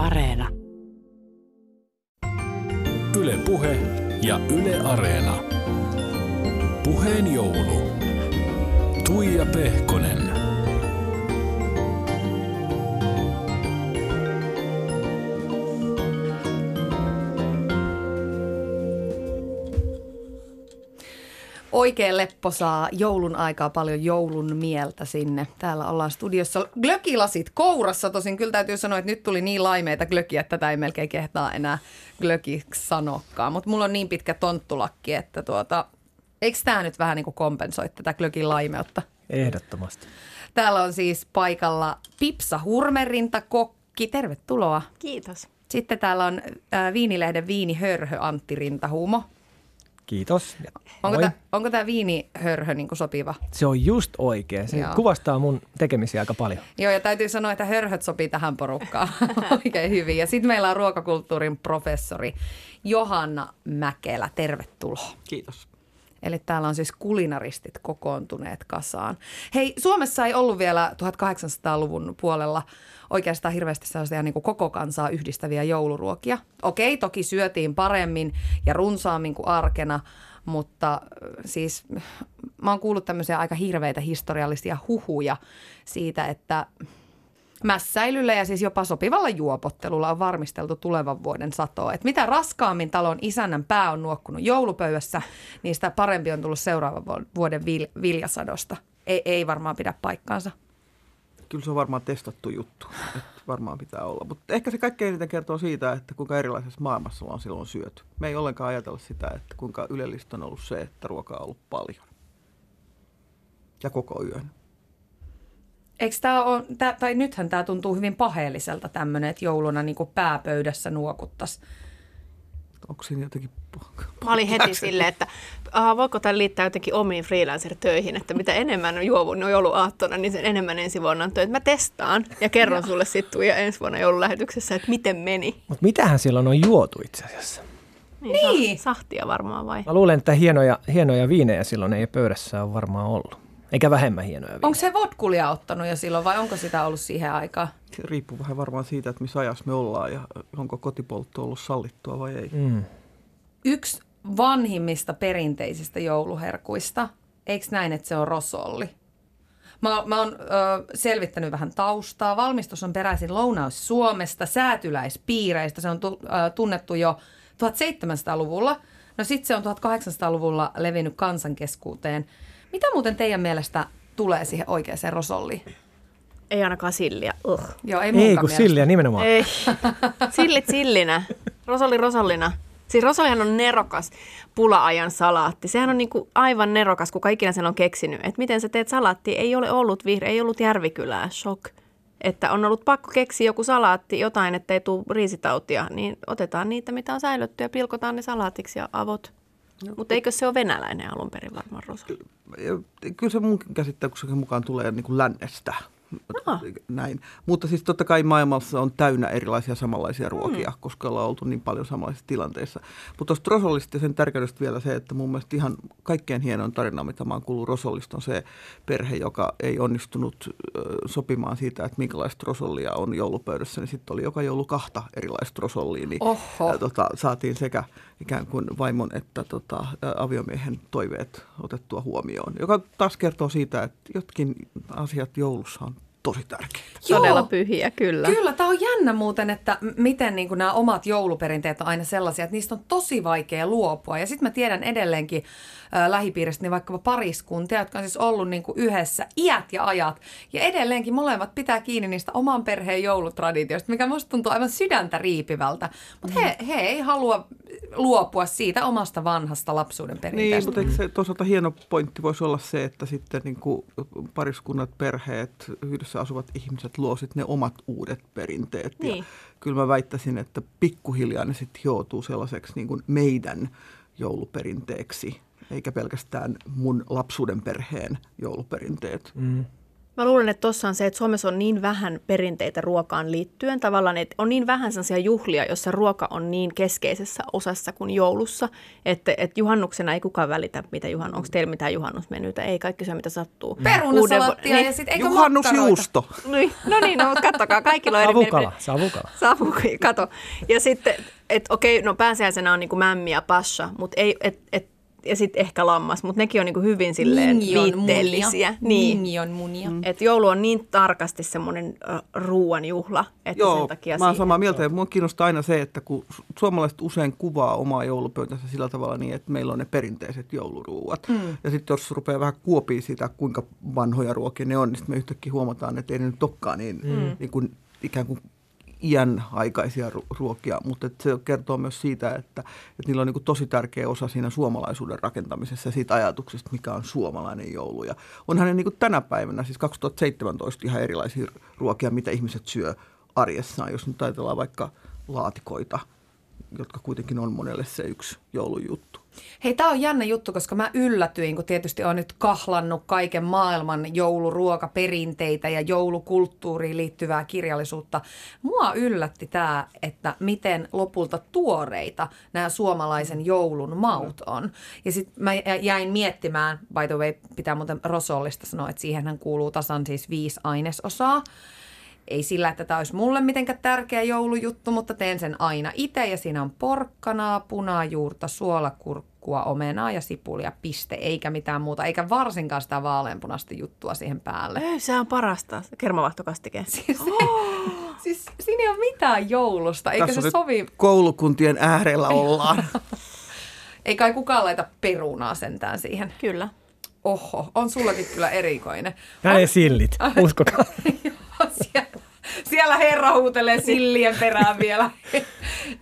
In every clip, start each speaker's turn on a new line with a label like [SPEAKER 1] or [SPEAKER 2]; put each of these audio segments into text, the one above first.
[SPEAKER 1] Areena.
[SPEAKER 2] Yle Puhe ja Yle Areena. Puheen joulu. Tuija Pehkonen.
[SPEAKER 3] Oikein lepposaa joulun aikaa, paljon joulun mieltä sinne. Täällä ollaan studiossa glökilasit kourassa. Tosin kyllä täytyy sanoa, että nyt tuli niin laimeita glökiä, että tätä ei melkein kehtaa enää glökiksi sanokkaan. Mutta mulla on niin pitkä tonttulakki, että tuota, eikö tämä nyt vähän niin kuin kompensoi tätä glökin laimeutta?
[SPEAKER 4] Ehdottomasti.
[SPEAKER 3] Täällä on siis paikalla Pipsa Hurmerinta, kokki. Tervetuloa.
[SPEAKER 5] Kiitos.
[SPEAKER 3] Sitten täällä on äh, Viinilehden viinihörhö Antti Rintahumo.
[SPEAKER 4] Kiitos. Ja
[SPEAKER 3] Onko tämä, onko tämä viinihörhö niin sopiva?
[SPEAKER 4] Se on just oikein. Se
[SPEAKER 3] Joo.
[SPEAKER 4] kuvastaa mun tekemisiä aika paljon.
[SPEAKER 3] Joo, ja täytyy sanoa, että hörhöt sopii tähän porukkaan oikein hyvin. Ja sitten meillä on ruokakulttuurin professori Johanna Mäkelä. Tervetuloa.
[SPEAKER 6] Kiitos.
[SPEAKER 3] Eli täällä on siis kulinaristit kokoontuneet kasaan. Hei, Suomessa ei ollut vielä 1800-luvun puolella oikeastaan hirveästi sellaisia niin kuin koko kansaa yhdistäviä jouluruokia. Okei, toki syötiin paremmin ja runsaammin kuin arkena, mutta äh, siis mä oon kuullut tämmöisiä aika hirveitä historiallisia huhuja siitä, että Mässäilyllä ja siis jopa sopivalla juopottelulla on varmisteltu tulevan vuoden satoa. Et mitä raskaammin talon isännän pää on nuokkunut joulupöydässä, niin sitä parempi on tullut seuraavan vu- vuoden vil- viljasadosta. Ei, ei varmaan pidä paikkaansa.
[SPEAKER 6] Kyllä se on varmaan testattu juttu, että varmaan pitää olla. Mutta ehkä se kaikkein eniten kertoo siitä, että kuinka erilaisessa maailmassa on silloin syöty. Me ei ollenkaan ajatella sitä, että kuinka ylellistä on ollut se, että ruokaa on ollut paljon. Ja koko yön.
[SPEAKER 3] Eikö tää on, tää, tai nythän tämä tuntuu hyvin paheelliselta tämmöinen, että jouluna niin pääpöydässä nuokuttaisiin.
[SPEAKER 6] Onko siinä jotenkin...
[SPEAKER 5] Mä olin heti silleen, että aha, voiko tämä liittää jotenkin omiin freelancer-töihin, että mitä enemmän on juovunut jouluaattona, niin sen enemmän ensi vuonna on töitä. Mä testaan ja kerron sulle sitten ja ensi vuonna joululähetyksessä, että miten meni.
[SPEAKER 4] Mutta mitähän silloin on juotu itse asiassa?
[SPEAKER 5] Niin,
[SPEAKER 3] Niin.
[SPEAKER 5] Sa- sahtia varmaan vai?
[SPEAKER 4] Mä luulen, että hienoja, hienoja viinejä silloin ei pöydässä ole varmaan ollut. Eikä vähemmän hienoja viinejä.
[SPEAKER 3] Onko se vodkulia ottanut jo silloin vai onko sitä ollut siihen aikaan?
[SPEAKER 6] Se riippuu vähän varmaan siitä, että missä ajassa me ollaan ja onko kotipoltto ollut sallittua vai ei.
[SPEAKER 4] Mm.
[SPEAKER 3] Yksi vanhimmista perinteisistä jouluherkuista, eikö näin, että se on rosolli? Mä, mä oon ö, selvittänyt vähän taustaa. Valmistus on peräisin Lounaus-Suomesta, säätyläispiireistä. Se on tu, ö, tunnettu jo 1700-luvulla. No sitten se on 1800-luvulla levinnyt kansankeskuuteen. Mitä muuten teidän mielestä tulee siihen oikeaan rosolliin?
[SPEAKER 5] Ei ainakaan silliä. Uh.
[SPEAKER 3] Joo, ei,
[SPEAKER 4] Ei kun
[SPEAKER 3] mielestä.
[SPEAKER 4] silliä nimenomaan.
[SPEAKER 5] Ei. Sillit sillinä. Rosolli rosollina. Siis rosollihan on nerokas pula-ajan salaatti. Sehän on niinku aivan nerokas, kuka ikinä sen on keksinyt. Että miten sä teet salaatti, ei ole ollut vihreä, ei ollut järvikylää, shock. Että on ollut pakko keksiä joku salaatti, jotain, ettei tule riisitautia, niin otetaan niitä, mitä on säilytty ja pilkotaan ne salaatiksi ja avot. Mutta eikö se ole venäläinen alun perin varmaan rosolli?
[SPEAKER 6] Kyllä se mun käsittääkseni mukaan tulee niin kuin lännestä.
[SPEAKER 5] Aha.
[SPEAKER 6] Näin. Mutta siis totta kai maailmassa on täynnä erilaisia samanlaisia ruokia, mm. koska ollaan oltu niin paljon samanlaisissa tilanteissa. Mutta tuosta Rosollista ja sen tärkeydestä vielä se, että mun mielestä ihan kaikkein hienoin tarina, mitä mä oon kuullut Rosollista, on se perhe, joka ei onnistunut sopimaan siitä, että minkälaista rosollia on joulupöydässä. Niin sitten oli joka joulu kahta erilaista rosollia, niin
[SPEAKER 3] Oho.
[SPEAKER 6] tota, saatiin sekä ikään kuin vaimon että tota, aviomiehen toiveet otettua huomioon, joka taas kertoo siitä, että jotkin asiat joulussa on tosi tärkeitä.
[SPEAKER 5] Todella
[SPEAKER 3] Joo.
[SPEAKER 5] pyhiä, kyllä.
[SPEAKER 3] Kyllä, tämä on jännä muuten, että miten niin nämä omat jouluperinteet on aina sellaisia, että niistä on tosi vaikea luopua. Ja sitten mä tiedän edelleenkin äh, lähipiiristä niin vaikkapa pariskuntia, jotka on siis ollut niin kuin yhdessä iät ja ajat. Ja edelleenkin molemmat pitää kiinni niistä oman perheen joulutraditioista, mikä musta tuntuu aivan sydäntä riipivältä. Mutta he, he ei halua luopua siitä omasta vanhasta lapsuuden
[SPEAKER 6] Niin,
[SPEAKER 3] perinteestä.
[SPEAKER 6] mutta eikö se toisaalta hieno pointti voisi olla se, että sitten niin kuin pariskunnat, perheet, yhdessä asuvat ihmiset luo sitten ne omat uudet perinteet.
[SPEAKER 5] Niin.
[SPEAKER 6] Ja kyllä mä väittäisin, että pikkuhiljaa ne sitten hioutuu sellaiseksi niin kuin meidän jouluperinteeksi, eikä pelkästään mun lapsuuden perheen jouluperinteet.
[SPEAKER 4] Mm.
[SPEAKER 5] Mä luulen, että tuossa on se, että Suomessa on niin vähän perinteitä ruokaan liittyen. Tavallaan, että on niin vähän sellaisia juhlia, jossa ruoka on niin keskeisessä osassa kuin joulussa, että, että juhannuksena ei kukaan välitä, mitä juhan, onko teillä mitään juhannusmenyitä. Ei, kaikki syö mitä sattuu.
[SPEAKER 3] Perunasalattia
[SPEAKER 5] Uuden-
[SPEAKER 3] ja sitten eikö
[SPEAKER 6] Juhannusjuusto.
[SPEAKER 5] Niin, no niin, no mutta kattokaa, kaikilla on eri
[SPEAKER 4] Savukala,
[SPEAKER 5] mielipide.
[SPEAKER 4] savukala.
[SPEAKER 5] Savu, kato. Ja sitten, että okei, no pääsiäisenä on niinku mämmi ja pasha, mutta ei, et, et, ja sitten ehkä lammas, mutta nekin on niinku hyvin silleen viitteellisiä. Niin.
[SPEAKER 3] Minion munia. Mm.
[SPEAKER 5] Et joulu on niin tarkasti semmoinen äh, ruuan juhla, että
[SPEAKER 6] Joo,
[SPEAKER 5] sen takia
[SPEAKER 6] mä oon samaa mieltä. Ja mua kiinnostaa aina se, että kun su- suomalaiset usein kuvaa omaa joulupöytänsä sillä tavalla niin, että meillä on ne perinteiset jouluruuat. Mm. Ja sitten jos rupeaa vähän kuopii sitä, kuinka vanhoja ruokia ne on, niin sitten me yhtäkkiä huomataan, että ei ne nyt olekaan niin, mm. niin kuin, ikään kuin iän aikaisia ru- ruokia, mutta se kertoo myös siitä, että, että niillä on niin tosi tärkeä osa siinä suomalaisuuden rakentamisessa ja siitä ajatuksesta, mikä on suomalainen joulu. Ja onhan ne niin tänä päivänä, siis 2017, ihan erilaisia ruokia, mitä ihmiset syö arjessaan, jos nyt ajatellaan vaikka laatikoita, jotka kuitenkin on monelle se yksi joulujuttu.
[SPEAKER 3] Hei, tämä on jännä juttu, koska mä yllätyin, kun tietysti on nyt kahlannut kaiken maailman jouluruokaperinteitä ja joulukulttuuriin liittyvää kirjallisuutta. Mua yllätti tämä, että miten lopulta tuoreita nämä suomalaisen joulun maut on. Ja sitten mä jäin miettimään, by the way, pitää muuten Rosollista sanoa, että siihenhän kuuluu tasan siis viisi ainesosaa. Ei sillä, että tämä olisi mulle mitenkään tärkeä joulujuttu, mutta teen sen aina itse ja siinä on porkkanaa, punajuurta, suolakurkkua, omenaa ja sipulia, piste, eikä mitään muuta, eikä varsinkaan sitä vaaleanpunaista juttua siihen päälle.
[SPEAKER 5] Ei, se on parasta, kermavahtokastike.
[SPEAKER 3] Siis, siis siinä ei ole mitään joulusta, eikä
[SPEAKER 6] Tässä
[SPEAKER 3] se sovi,
[SPEAKER 6] koulukuntien äärellä ollaan.
[SPEAKER 3] ei kai kukaan laita perunaa sentään siihen.
[SPEAKER 5] Kyllä.
[SPEAKER 3] Oho, on sullakin kyllä erikoinen.
[SPEAKER 4] Ja ne sillit, uskokaa.
[SPEAKER 3] siellä, siellä herra huutelee sillien perään vielä.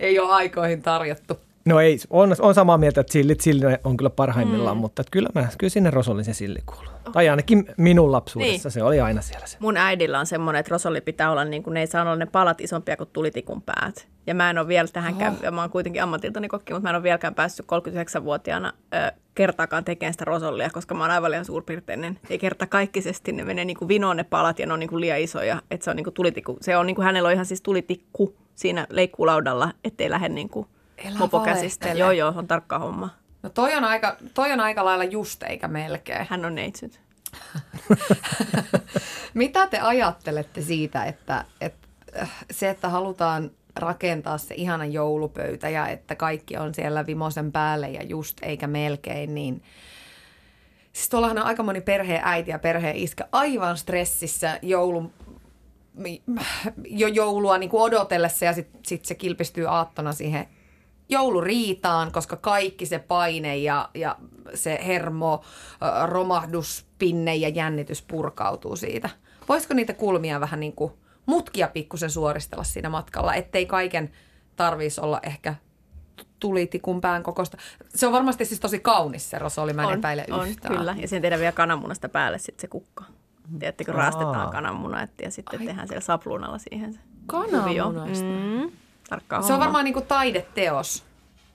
[SPEAKER 3] ei ole aikoihin tarjottu.
[SPEAKER 4] No ei, on, on samaa mieltä, että sillit, sillit on kyllä parhaimmillaan, mm. mutta että kyllä, mä, kyllä sinne rosollisen silli kuuluu. Tai ainakin minun lapsuudessa
[SPEAKER 5] Niin.
[SPEAKER 4] se oli aina siellä se.
[SPEAKER 5] Mun äidillä on semmoinen, että rosolli pitää olla, niin kuin, ne ei saa olla ne palat isompia kuin tulitikun päät. Ja mä en ole vielä tähän, oh. mä oon kuitenkin ammatiltani kokki, mutta mä en ole vieläkään päässyt 39-vuotiaana ö, kertaakaan tekemään sitä rosollia, koska mä oon aivan liian suurpiirteinen. Ei kerta kaikkisesti ne menee niin kuin vinoon ne palat ja ne on niin kuin liian isoja, että se on niin kuin tulitikku. Se on niin kuin, hänellä on ihan siis tulitikku siinä leikkuulaudalla, ettei lähde niin kuin
[SPEAKER 3] Älä
[SPEAKER 5] mopo käsistä.
[SPEAKER 3] valehtele.
[SPEAKER 5] Joo, joo, on tarkka homma.
[SPEAKER 3] No toi on aika, toi on aika lailla just eikä melkein.
[SPEAKER 5] Hän on neitsyt.
[SPEAKER 3] Mitä te ajattelette siitä, että, että äh, se, että halutaan rakentaa se ihana joulupöytä ja että kaikki on siellä vimosen päälle ja just eikä melkein, niin siis tuollahan on aika moni perheen äiti ja perheen iskä aivan stressissä joulun jo joulua niin kuin odotellessa ja sitten sit se kilpistyy aattona siihen jouluriitaan, koska kaikki se paine ja, ja se hermo, romahduspinne ja jännitys purkautuu siitä. Voisiko niitä kulmia vähän niin kuin mutkia pikkusen suoristella siinä matkalla, ettei kaiken tarvitsisi olla ehkä tulitikun pään kokosta. Se on varmasti siis tosi kaunis se rosoli, mä en epäile
[SPEAKER 5] on,
[SPEAKER 3] yhtään.
[SPEAKER 5] kyllä. Ja sen tehdään vielä kananmunasta päälle sitten se kukka. Tiedättekö, raastetaan
[SPEAKER 4] Aa.
[SPEAKER 5] kananmunat ja sitten tehdään siellä sapluunalla siihen se
[SPEAKER 3] Kananmunasta.
[SPEAKER 5] Mm, tarkkaa
[SPEAKER 3] Se on
[SPEAKER 5] homma.
[SPEAKER 3] varmaan niin kuin taideteos.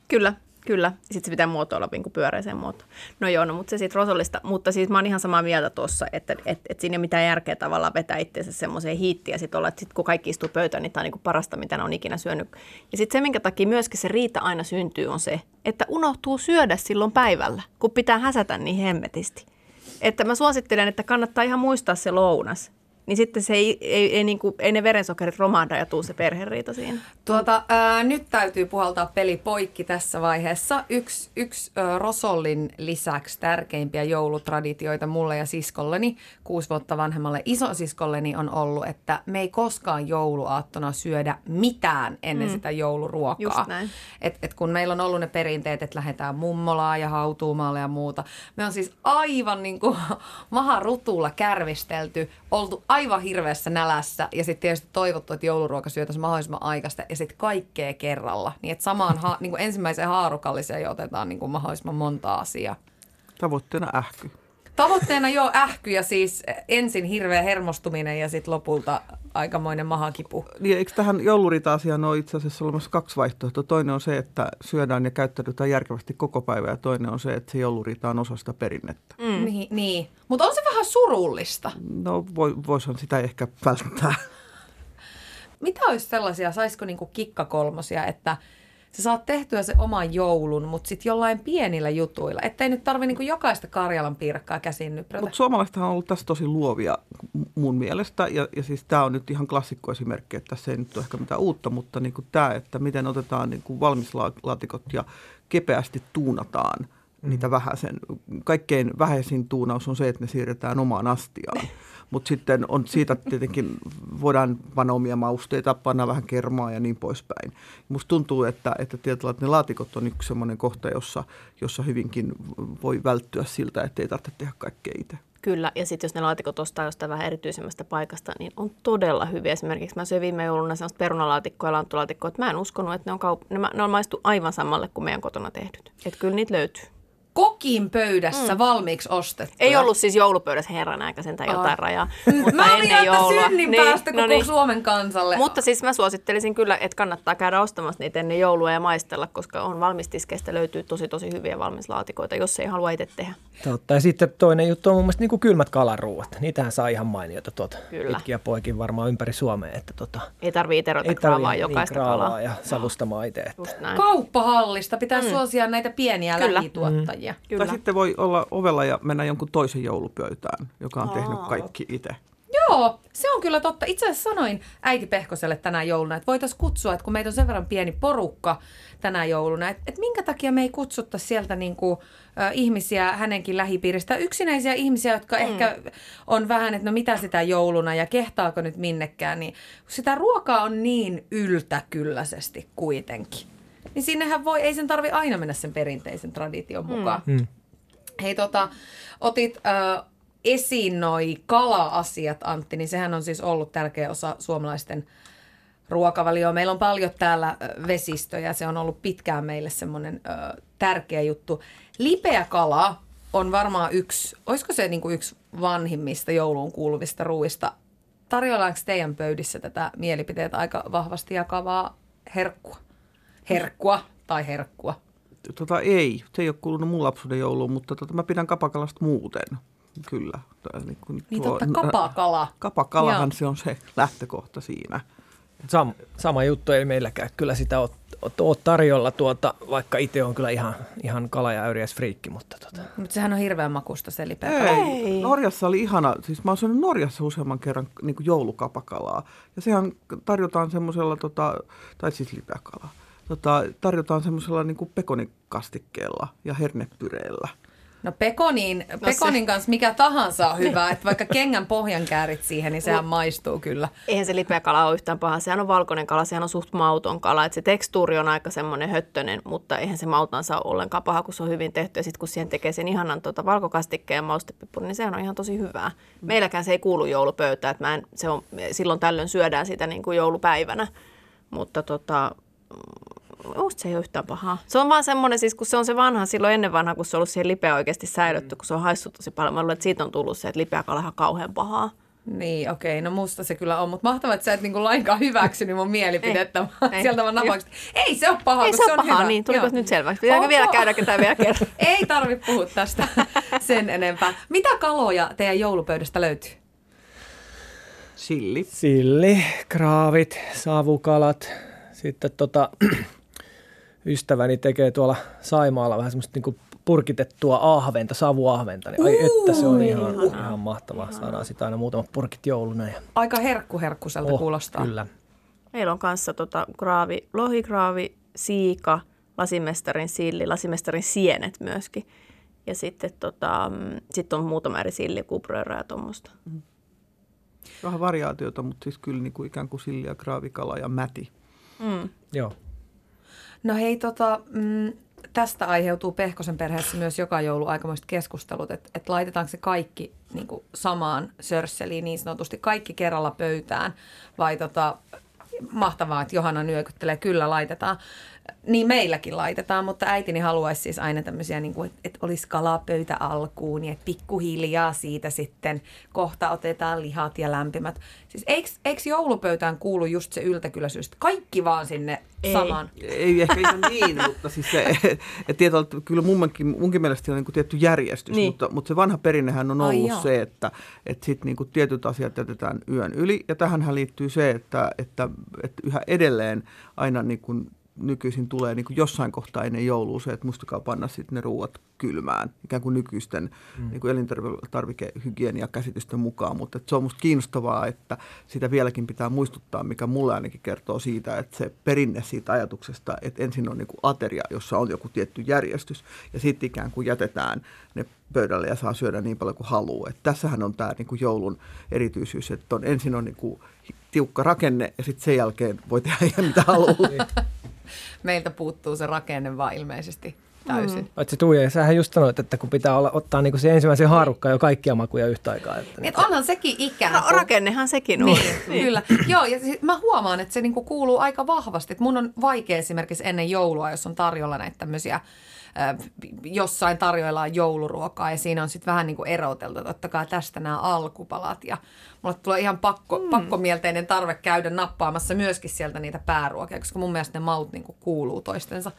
[SPEAKER 5] Kyllä, kyllä. Sitten se pitää muotoilla niin kuin pyöreiseen muotoon. No joo, no, mutta se siitä rosollista. Mutta siis mä oon ihan samaa mieltä tuossa, että et, et siinä ei ole mitään järkeä tavallaan vetää itseensä semmoiseen hiittiin ja sitten olla, että sit kun kaikki istuu pöytään, niin tämä on niin kuin parasta, mitä ne on ikinä syönyt. Ja sitten se, minkä takia myöskin se riita aina syntyy, on se, että unohtuu syödä silloin päivällä, kun pitää häsätä niin hemmetisti. Että mä suosittelen, että kannattaa ihan muistaa se lounas. Niin sitten se ei, ei, ei, niin kuin, ei ne verensokerit romahda ja tuu se perheriita siinä.
[SPEAKER 3] Tuota, ää, nyt täytyy puhaltaa peli poikki tässä vaiheessa. Yksi, yksi ä, Rosollin lisäksi tärkeimpiä joulutraditioita mulle ja siskolleni, kuusi vuotta vanhemmalle isosiskolleni on ollut, että me ei koskaan jouluaattona syödä mitään ennen mm. sitä jouluruokaa.
[SPEAKER 5] Just näin.
[SPEAKER 3] Et, et kun meillä on ollut ne perinteet, että lähdetään mummolaan ja hautuumaalle ja muuta. Me on siis aivan niin kuin maha rutulla kärvistelty, oltu aivan hirveässä nälässä ja sitten tietysti toivottu, että jouluruoka syötäisiin mahdollisimman aikaista ja sitten kaikkea kerralla. Niin että samaan ha- niin kuin ensimmäiseen haarukalliseen jo otetaan niin kuin mahdollisimman monta asiaa.
[SPEAKER 6] Tavoitteena ähky.
[SPEAKER 3] Tavoitteena jo ähky ja siis ensin hirveä hermostuminen ja sitten lopulta aikamoinen mahakipu.
[SPEAKER 6] Niin, eikö tähän joulurita-asiaan ole itse asiassa olemassa kaksi vaihtoehtoa? Toinen on se, että syödään ja käyttäydytään järkevästi koko päivä ja toinen on se, että se joulurita on osa sitä perinnettä.
[SPEAKER 3] Mm. Niin, niin. mutta on se vähän surullista.
[SPEAKER 6] No voi, voisihan sitä ehkä välttää.
[SPEAKER 3] Mitä olisi sellaisia, saisiko niinku kikkakolmosia, että sä saat tehtyä se oman joulun, mutta sitten jollain pienillä jutuilla, ettei nyt tarvi niinku jokaista Karjalan piirakkaa käsin nyprätä.
[SPEAKER 6] Mutta suomalaisethan on ollut tässä tosi luovia mun mielestä, ja, ja siis tämä on nyt ihan klassikkoesimerkki, että tässä ei nyt ole ehkä mitään uutta, mutta niinku tämä, että miten otetaan niinku valmislaatikot ja kepeästi tuunataan mm. niitä vähäisen. Kaikkein vähäisin tuunaus on se, että ne siirretään omaan astiaan. Mutta sitten on siitä tietenkin, voidaan panna omia mausteita, panna vähän kermaa ja niin poispäin. Musta tuntuu, että, että tietyllä että ne laatikot on yksi sellainen kohta, jossa, jossa hyvinkin voi välttyä siltä, että ei tarvitse tehdä kaikkea itse.
[SPEAKER 5] Kyllä, ja sitten jos ne laatikot ostaa jostain vähän erityisemmästä paikasta, niin on todella hyviä. Esimerkiksi mä söin viime jouluna sellaista perunalaatikkoa ja lanttulaatikkoa, että mä en uskonut, että ne on, kaup- ne, ne on maistu aivan samalle kuin meidän kotona tehdyt. Että kyllä niitä löytyy
[SPEAKER 3] kokin pöydässä mm. valmiiksi ostettu.
[SPEAKER 5] Ei ollut siis joulupöydässä herran aika sentään jotain Aa. rajaa.
[SPEAKER 3] Mutta Mä olin ennen joulua. synnin niin, päästä no koko niin. Suomen kansalle.
[SPEAKER 5] Mutta siis mä suosittelisin kyllä, että kannattaa käydä ostamassa niitä ennen joulua ja maistella, koska on valmistiskeistä löytyy tosi tosi hyviä valmislaatikoita, jos ei halua itse tehdä.
[SPEAKER 4] Totta. Ja sitten toinen juttu on mun mielestä niin kuin kylmät kalaruuat. Niitähän saa ihan mainioita tuota kyllä. pitkiä poikin varmaan ympäri Suomea. Että tuota,
[SPEAKER 5] ei tarvitse itse ruveta kraavaa jokaista niin, kalaa.
[SPEAKER 4] ja salustamaan itse. Että.
[SPEAKER 3] Kauppahallista pitää mm. suosia näitä pieniä kyllä. lähituottajia. Mm.
[SPEAKER 6] Kyllä. Tai sitten voi olla ovella ja mennä jonkun toisen joulupöytään, joka on Aa. tehnyt kaikki itse.
[SPEAKER 3] Joo, se on kyllä totta. Itse asiassa sanoin äiti Pehkoselle tänä jouluna, että voitaisiin kutsua, että kun meitä on sen verran pieni porukka tänä jouluna, että, että minkä takia me ei kutsutta sieltä niin kuin, äh, ihmisiä hänenkin lähipiiristä, yksinäisiä ihmisiä, jotka mm. ehkä on vähän, että no mitä sitä jouluna ja kehtaako nyt minnekään, niin sitä ruokaa on niin yltäkylläisesti kuitenkin. Niin sinnehän voi, ei sen tarvi aina mennä sen perinteisen tradition mukaan. Mm. Mm. Hei tota, otit äh, esiin noi kala-asiat, Antti, niin sehän on siis ollut tärkeä osa suomalaisten ruokavalioa. Meillä on paljon täällä vesistöjä, se on ollut pitkään meille semmoinen ö, tärkeä juttu. Lipeä kala on varmaan yksi, olisiko se niinku yksi vanhimmista jouluun kuuluvista ruuista. Tarjollaanko teidän pöydissä tätä mielipiteet aika vahvasti jakavaa herkkua? Herkkua tai herkkua?
[SPEAKER 6] Tota, ei, se ei ole kuulunut mun lapsuuden jouluun, mutta tota, mä pidän kapakalasta muuten. Kyllä.
[SPEAKER 3] Niin, kuin niin tuo, totta, kapakala.
[SPEAKER 6] Kapakalahan Joo. se on se lähtökohta siinä.
[SPEAKER 4] Sam, sama juttu ei meilläkään kyllä sitä ole, ole tarjolla, tuota, vaikka itse on kyllä ihan, ihan kala- ja friikki. Mutta tota.
[SPEAKER 3] Mutta sehän on hirveän makusta se lipeä.
[SPEAKER 6] Ei. Norjassa oli ihana, siis mä oon syönyt Norjassa useamman kerran niin kuin joulukapakalaa. Ja sehän tarjotaan semmoisella, tota, tai siis lipeäkalaa, tota, tarjotaan semmoisella niin pekonikastikkeella ja hernepyreellä –
[SPEAKER 3] No pekonin, no pekonin se... kanssa mikä tahansa on hyvä, että vaikka kengän pohjan käärit siihen, niin sehän maistuu kyllä.
[SPEAKER 5] Eihän se lipeäkala ole yhtään paha, sehän on valkoinen kala, sehän on suht mauton kala, että se tekstuuri on aika semmoinen höttönen, mutta eihän se mautansa ole ollenkaan paha, kun se on hyvin tehty. Ja sitten kun siihen tekee sen ihanan tuota, valkokastikkeen ja maustepippuri, niin sehän on ihan tosi hyvää. Meilläkään se ei kuulu joulupöytään, että mä en, se on, silloin tällöin syödään sitä niin kuin joulupäivänä, mutta tota, Musta se ei ole yhtään pahaa. Se on vaan semmoinen, siis kun se on se vanha, silloin ennen vanha, kun se on ollut siihen lipeä oikeasti säilytty, kun se on haissut tosi paljon. Mä luulen, että siitä on tullut se, että lipeäkala on kauhean pahaa.
[SPEAKER 3] Niin, okei, no musta se kyllä on, mutta mahtavaa, että sä et niinku lainkaan hyväksynyt mun mielipidettä, ei, sieltä vaan napaksit. Ei se ole paha,
[SPEAKER 5] ei se, se on paha, hyvä. niin, tuliko nyt selväksi? Pitääkö vielä käydä ketään vielä kerran?
[SPEAKER 3] ei tarvi puhua tästä sen enempää. Mitä kaloja teidän joulupöydästä löytyy?
[SPEAKER 6] Silli.
[SPEAKER 4] Silli, kraavit, savukalat, sitten tota, ystäväni tekee tuolla Saimaalla vähän semmoista niin purkitettua ahventa, savuahventa. Niin, ai että se on ihan, ihan, ihan mahtavaa. Ihanaa. Saadaan sitä aina muutamat purkit jouluna. Ja...
[SPEAKER 3] Aika herkkuherkkuselta oh, kuulostaa.
[SPEAKER 4] Kyllä.
[SPEAKER 5] Meillä on kanssa tota, graavi, lohikraavi, siika, lasimestarin silli, lasimestarin sienet myöskin. Ja sitten tota, mm, sit on muutama eri silli, kubröörä ja tuommoista. Mm.
[SPEAKER 6] Vähän variaatiota, mutta siis kyllä niin kuin ikään kuin silli ja kraavikala ja mäti.
[SPEAKER 4] Mm. Joo.
[SPEAKER 3] No hei, tota, mm, tästä aiheutuu Pehkosen perheessä myös joka joulu aikamoiset keskustelut, että et laitetaanko se kaikki niin kuin samaan sörsseliin niin sanotusti, kaikki kerralla pöytään vai tota, mahtavaa, että Johanna nyökyttelee, kyllä laitetaan. Niin meilläkin laitetaan, mutta äitini haluaisi siis aina tämmöisiä, niin kuin, että, että olisi kalapöytä alkuun, niin että pikkuhiljaa siitä sitten kohta otetaan lihat ja lämpimät. Siis eikö, eikö joulupöytään kuulu just se yltäkyläisyys, kaikki vaan sinne
[SPEAKER 5] Ei.
[SPEAKER 3] samaan?
[SPEAKER 6] Ei ehkä ihan niin, mutta siis se, että tietyllä, kyllä munkin, munkin mielestä on niin kuin tietty järjestys,
[SPEAKER 5] Niin.
[SPEAKER 6] niin. mutta, mutta se vanha perinnehän on
[SPEAKER 3] Ai
[SPEAKER 6] ollut
[SPEAKER 3] joo.
[SPEAKER 6] se, että, että sit niin kuin tietyt asiat jätetään yön yli. Ja tähänhän liittyy se, että, että, että yhä edelleen aina niin kuin nykyisin tulee niin kuin jossain kohtaa ennen joulua se, että muistakaa panna sitten ne ruuat kylmään, ikään kuin nykyisten mm. niin kuin elintarvikehygieniakäsitysten mukaan. Mutta se on musta kiinnostavaa, että sitä vieläkin pitää muistuttaa, mikä mulle ainakin kertoo siitä, että se perinne siitä ajatuksesta, että ensin on niin kuin ateria, jossa on joku tietty järjestys, ja sitten ikään kuin jätetään ne pöydälle ja saa syödä niin paljon kuin haluaa. Että tässähän on tämä niin kuin joulun erityisyys, että on, ensin on niin kuin tiukka rakenne, ja sitten sen jälkeen voi tehdä ihan mitä haluaa.
[SPEAKER 3] Meiltä puuttuu se rakenne vaan ilmeisesti täysin. Mm.
[SPEAKER 4] Paitsi Tuija, sähän just sanoit, että kun pitää olla, ottaa niinku se ensimmäisen haarukka jo kaikkia makuja yhtä aikaa. Että
[SPEAKER 3] Niin, että onhan sekin ikään
[SPEAKER 5] No,
[SPEAKER 3] kuin...
[SPEAKER 5] rakennehan sekin on.
[SPEAKER 3] Niin, kyllä. Joo, ja sit mä huomaan, että se niinku kuuluu aika vahvasti. Että mun on vaikea esimerkiksi ennen joulua, jos on tarjolla näitä tämmöisiä jossain tarjoillaan jouluruokaa ja siinä on sitten vähän niin kuin eroteltu, että ottakaa tästä nämä alkupalat ja mulle tulee ihan pakko, mm. pakkomielteinen tarve käydä nappaamassa myöskin sieltä niitä pääruokia, koska mun mielestä ne maut niin kuin kuuluu toistensa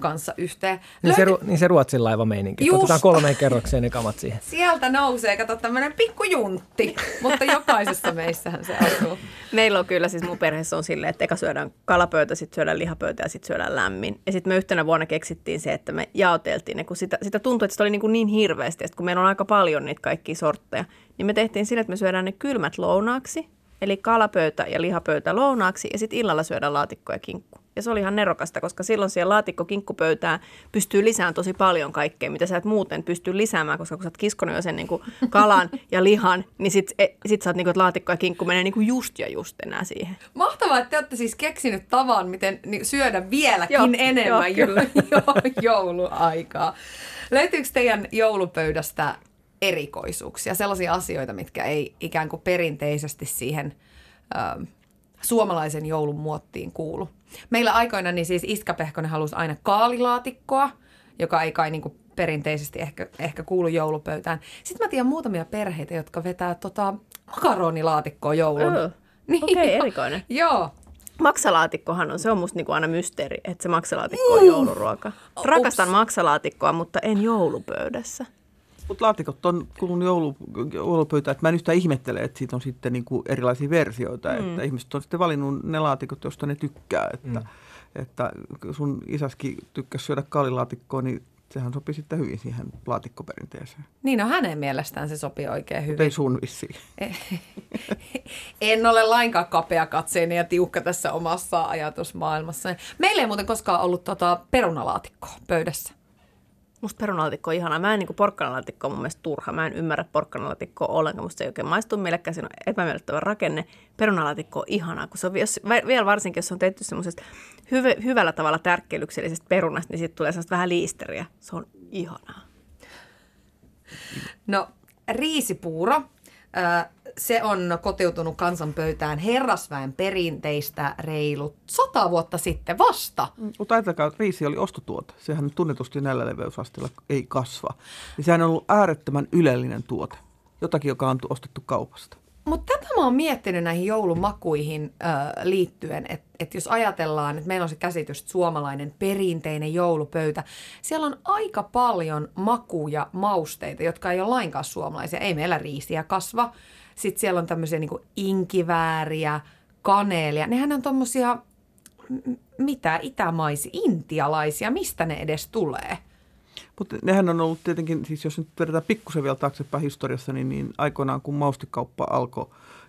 [SPEAKER 3] kanssa yhteen.
[SPEAKER 4] Niin se, ru- niin se Ruotsin laiva meininki.
[SPEAKER 3] Just.
[SPEAKER 4] Otetaan kolmeen kerrokseen ne kamat siihen.
[SPEAKER 3] Sieltä nousee, kato tämmöinen pikkujuntti, mutta jokaisessa meissähän se asuu.
[SPEAKER 5] Meillä on kyllä siis mun perheessä on silleen, että eka syödään kalapöytä, sitten syödään lihapöytä ja sitten syödään lämmin. Ja sitten me yhtenä vuonna keksittiin se, että me jaoteltiin ne, kun sitä, sitä tuntui, että sitä oli niin, kuin niin hirveästi. Ja sit kun meillä on aika paljon niitä kaikkia sortteja, niin me tehtiin sille, että me syödään ne kylmät lounaaksi, eli kalapöytä ja lihapöytä lounaaksi, ja sitten illalla syödään laatikko ja kinkku. Ja se oli ihan nerokasta, koska silloin siellä laatikko-kinkkupöytään pystyy lisäämään tosi paljon kaikkea, mitä sä et muuten pysty lisäämään, koska kun sä oot kiskonut jo sen niin kuin kalan ja lihan, niin sit, e, sit sä oot niin kuin, että laatikko ja kinkku menee niin kuin just ja just enää siihen.
[SPEAKER 3] Mahtavaa, että te olette siis keksinyt tavan, miten syödä vieläkin
[SPEAKER 5] Joo,
[SPEAKER 3] enemmän
[SPEAKER 5] joo,
[SPEAKER 3] jo, jouluaikaa. Löytyykö teidän joulupöydästä erikoisuuksia, sellaisia asioita, mitkä ei ikään kuin perinteisesti siihen ö, suomalaisen joulun muottiin kuulu? Meillä aikoina niin siis Iska Pehkonen halusi aina kaalilaatikkoa, joka ei kai niin kuin perinteisesti ehkä, ehkä kuulu joulupöytään. Sitten mä tiedän muutamia perheitä, jotka vetää tota makaronilaatikkoa joulun.
[SPEAKER 5] Öö, okei, erikoinen.
[SPEAKER 3] Joo.
[SPEAKER 5] Maksalaatikkohan on, se on musta niinku aina mysteeri, että se maksalaatikko on jouluruoka. Rakastan maksalaatikkoa, mutta en joulupöydässä.
[SPEAKER 6] Mutta laatikot on kulunut joulu, joulupöytään, että mä en yhtään ihmettele, että siitä on sitten niin kuin erilaisia versioita, mm. että ihmiset on sitten valinnut ne laatikot, joista ne tykkää, että, mm. että sun isäskin tykkäsi syödä kaalilaatikkoa, niin sehän sopii sitten hyvin siihen laatikkoperinteeseen.
[SPEAKER 3] Niin no hänen mielestään se sopii oikein
[SPEAKER 6] Mutta
[SPEAKER 3] hyvin.
[SPEAKER 6] ei sun vissiin.
[SPEAKER 3] En ole lainkaan kapea katseinen ja tiukka tässä omassa ajatusmaailmassa. Meillä ei muuten koskaan ollut tota perunalaatikkoa pöydässä.
[SPEAKER 5] Musta perunalaatikko on ihanaa. Mä en niin porkkanalaatikko on mun mielestä turha. Mä en ymmärrä porkkanalaatikkoa ollenkaan. Musta se ei oikein maistu mielekkäin. Siinä on epämiellyttävä rakenne. Perunalaatikko on ihanaa, kun se on, jos, vielä varsinkin, jos se on tehty semmoisesta hyve, hyvällä tavalla tärkkelyksellisestä perunasta, niin siitä tulee sellaista vähän liisteriä. Se on ihanaa.
[SPEAKER 3] No riisipuuro, ö, se on kotiutunut kansanpöytään herrasväen perinteistä reilut sata vuotta sitten vasta.
[SPEAKER 6] Mutta ajatelkaa, että riisi oli ostotuote. Sehän tunnetusti näillä leveysasteilla ei kasva. Niin sehän on ollut äärettömän ylellinen tuote. Jotakin, joka on ostettu kaupasta.
[SPEAKER 3] Mutta tätä mä oon miettinyt näihin joulumakuihin ö, liittyen, että et jos ajatellaan, että meillä on se käsitys, että suomalainen perinteinen joulupöytä, siellä on aika paljon makuja, mausteita, jotka ei ole lainkaan suomalaisia. Ei meillä riisiä kasva. Sitten siellä on tämmöisiä niin inkivääriä, kaneelia. Nehän on tommosia, m- mitä, itämaisia, intialaisia, mistä ne edes tulee?
[SPEAKER 6] Mutta nehän on ollut tietenkin, siis jos nyt vedetään pikkusen vielä taaksepäin historiassa, niin, niin aikoinaan kun maustikauppa alkoi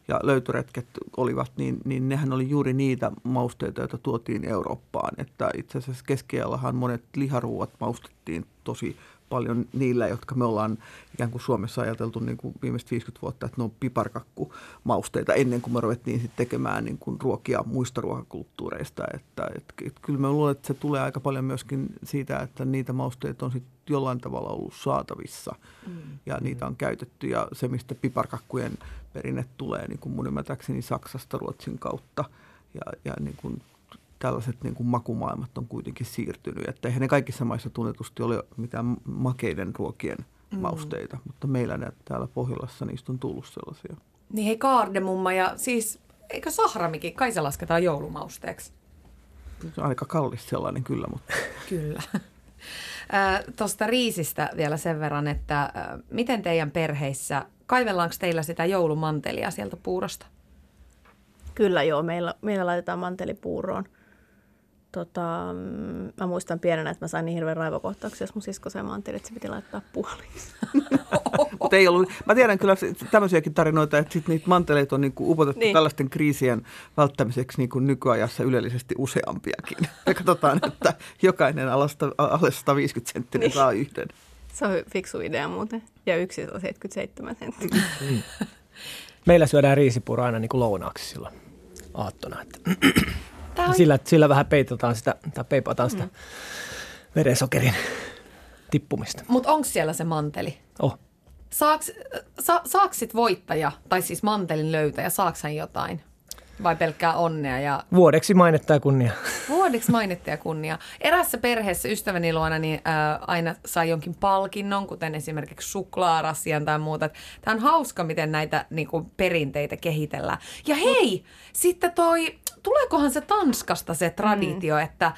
[SPEAKER 6] ja löytöretket olivat, niin, niin nehän oli juuri niitä mausteita, joita tuotiin Eurooppaan. Että itse asiassa keskiajallahan monet liharuuat maustettiin tosi paljon niillä, jotka me ollaan ikään kuin Suomessa ajateltu niin kuin viimeiset 50 vuotta, että ne on piparkakkumausteita ennen kuin me ruvettiin sitten tekemään niin kuin ruokia muista ruokakulttuureista. Että, että, että kyllä mä luulen, että se tulee aika paljon myöskin siitä, että niitä mausteita on sitten jollain tavalla ollut saatavissa mm. ja niitä on käytetty. Ja se, mistä piparkakkujen perinne tulee niin kuin mun ymmärtääkseni Saksasta Ruotsin kautta ja, ja niin kuin tällaiset niin kuin makumaailmat on kuitenkin siirtynyt. Että eihän ne kaikissa maissa tunnetusti ole mitään makeiden ruokien mm. mausteita, mutta meillä ne täällä Pohjolassa niistä on tullut sellaisia.
[SPEAKER 3] Niin hei kaardemumma ja siis eikö sahramikin, kai se lasketaan joulumausteeksi?
[SPEAKER 6] Se on aika kallis sellainen kyllä, mutta...
[SPEAKER 3] kyllä. Tuosta riisistä vielä sen verran, että miten teidän perheissä, kaivellaanko teillä sitä joulumantelia sieltä puurosta?
[SPEAKER 5] Kyllä joo, meillä, meillä laitetaan mantelipuuroon – tota, mm, mä muistan pienenä, että mä sain niin hirveän raivokohtauksia, jos mun sisko sai mantelin, että se piti laittaa puoliin.
[SPEAKER 6] Mutta ei ollut, mä tiedän kyllä tämmöisiäkin tarinoita, että sit niitä manteleita on niinku upotettu niin. tällaisten kriisien välttämiseksi niinku nykyajassa ylellisesti useampiakin. Ja katsotaan, että jokainen alasta, alle 150 senttinen niin. saa yhden.
[SPEAKER 5] Se on fiksu idea muuten. Ja yksi on 77 senttiä. Mm.
[SPEAKER 4] Meillä syödään riisipuro aina niin kuin lounaaksi silloin aattona. Että on... sillä, sillä vähän peitataan sitä, tai peipataan sitä mm. verensokerin tippumista.
[SPEAKER 3] Mutta onko siellä se manteli?
[SPEAKER 4] Oh.
[SPEAKER 3] Saaks, sa, saaks sit voittaja, tai siis mantelin löytäjä, saaks hän jotain? Vai pelkkää onnea? Ja...
[SPEAKER 4] Vuodeksi mainetta ja kunnia.
[SPEAKER 3] Vuodeksi mainetta ja kunnia. Erässä perheessä ystäväni luona niin, ää, aina sai jonkin palkinnon, kuten esimerkiksi suklaarasian tai muuta. Tämä on hauska, miten näitä niin kuin, perinteitä kehitellään. Ja hei, sitten toi tuleekohan se Tanskasta se traditio, mm. että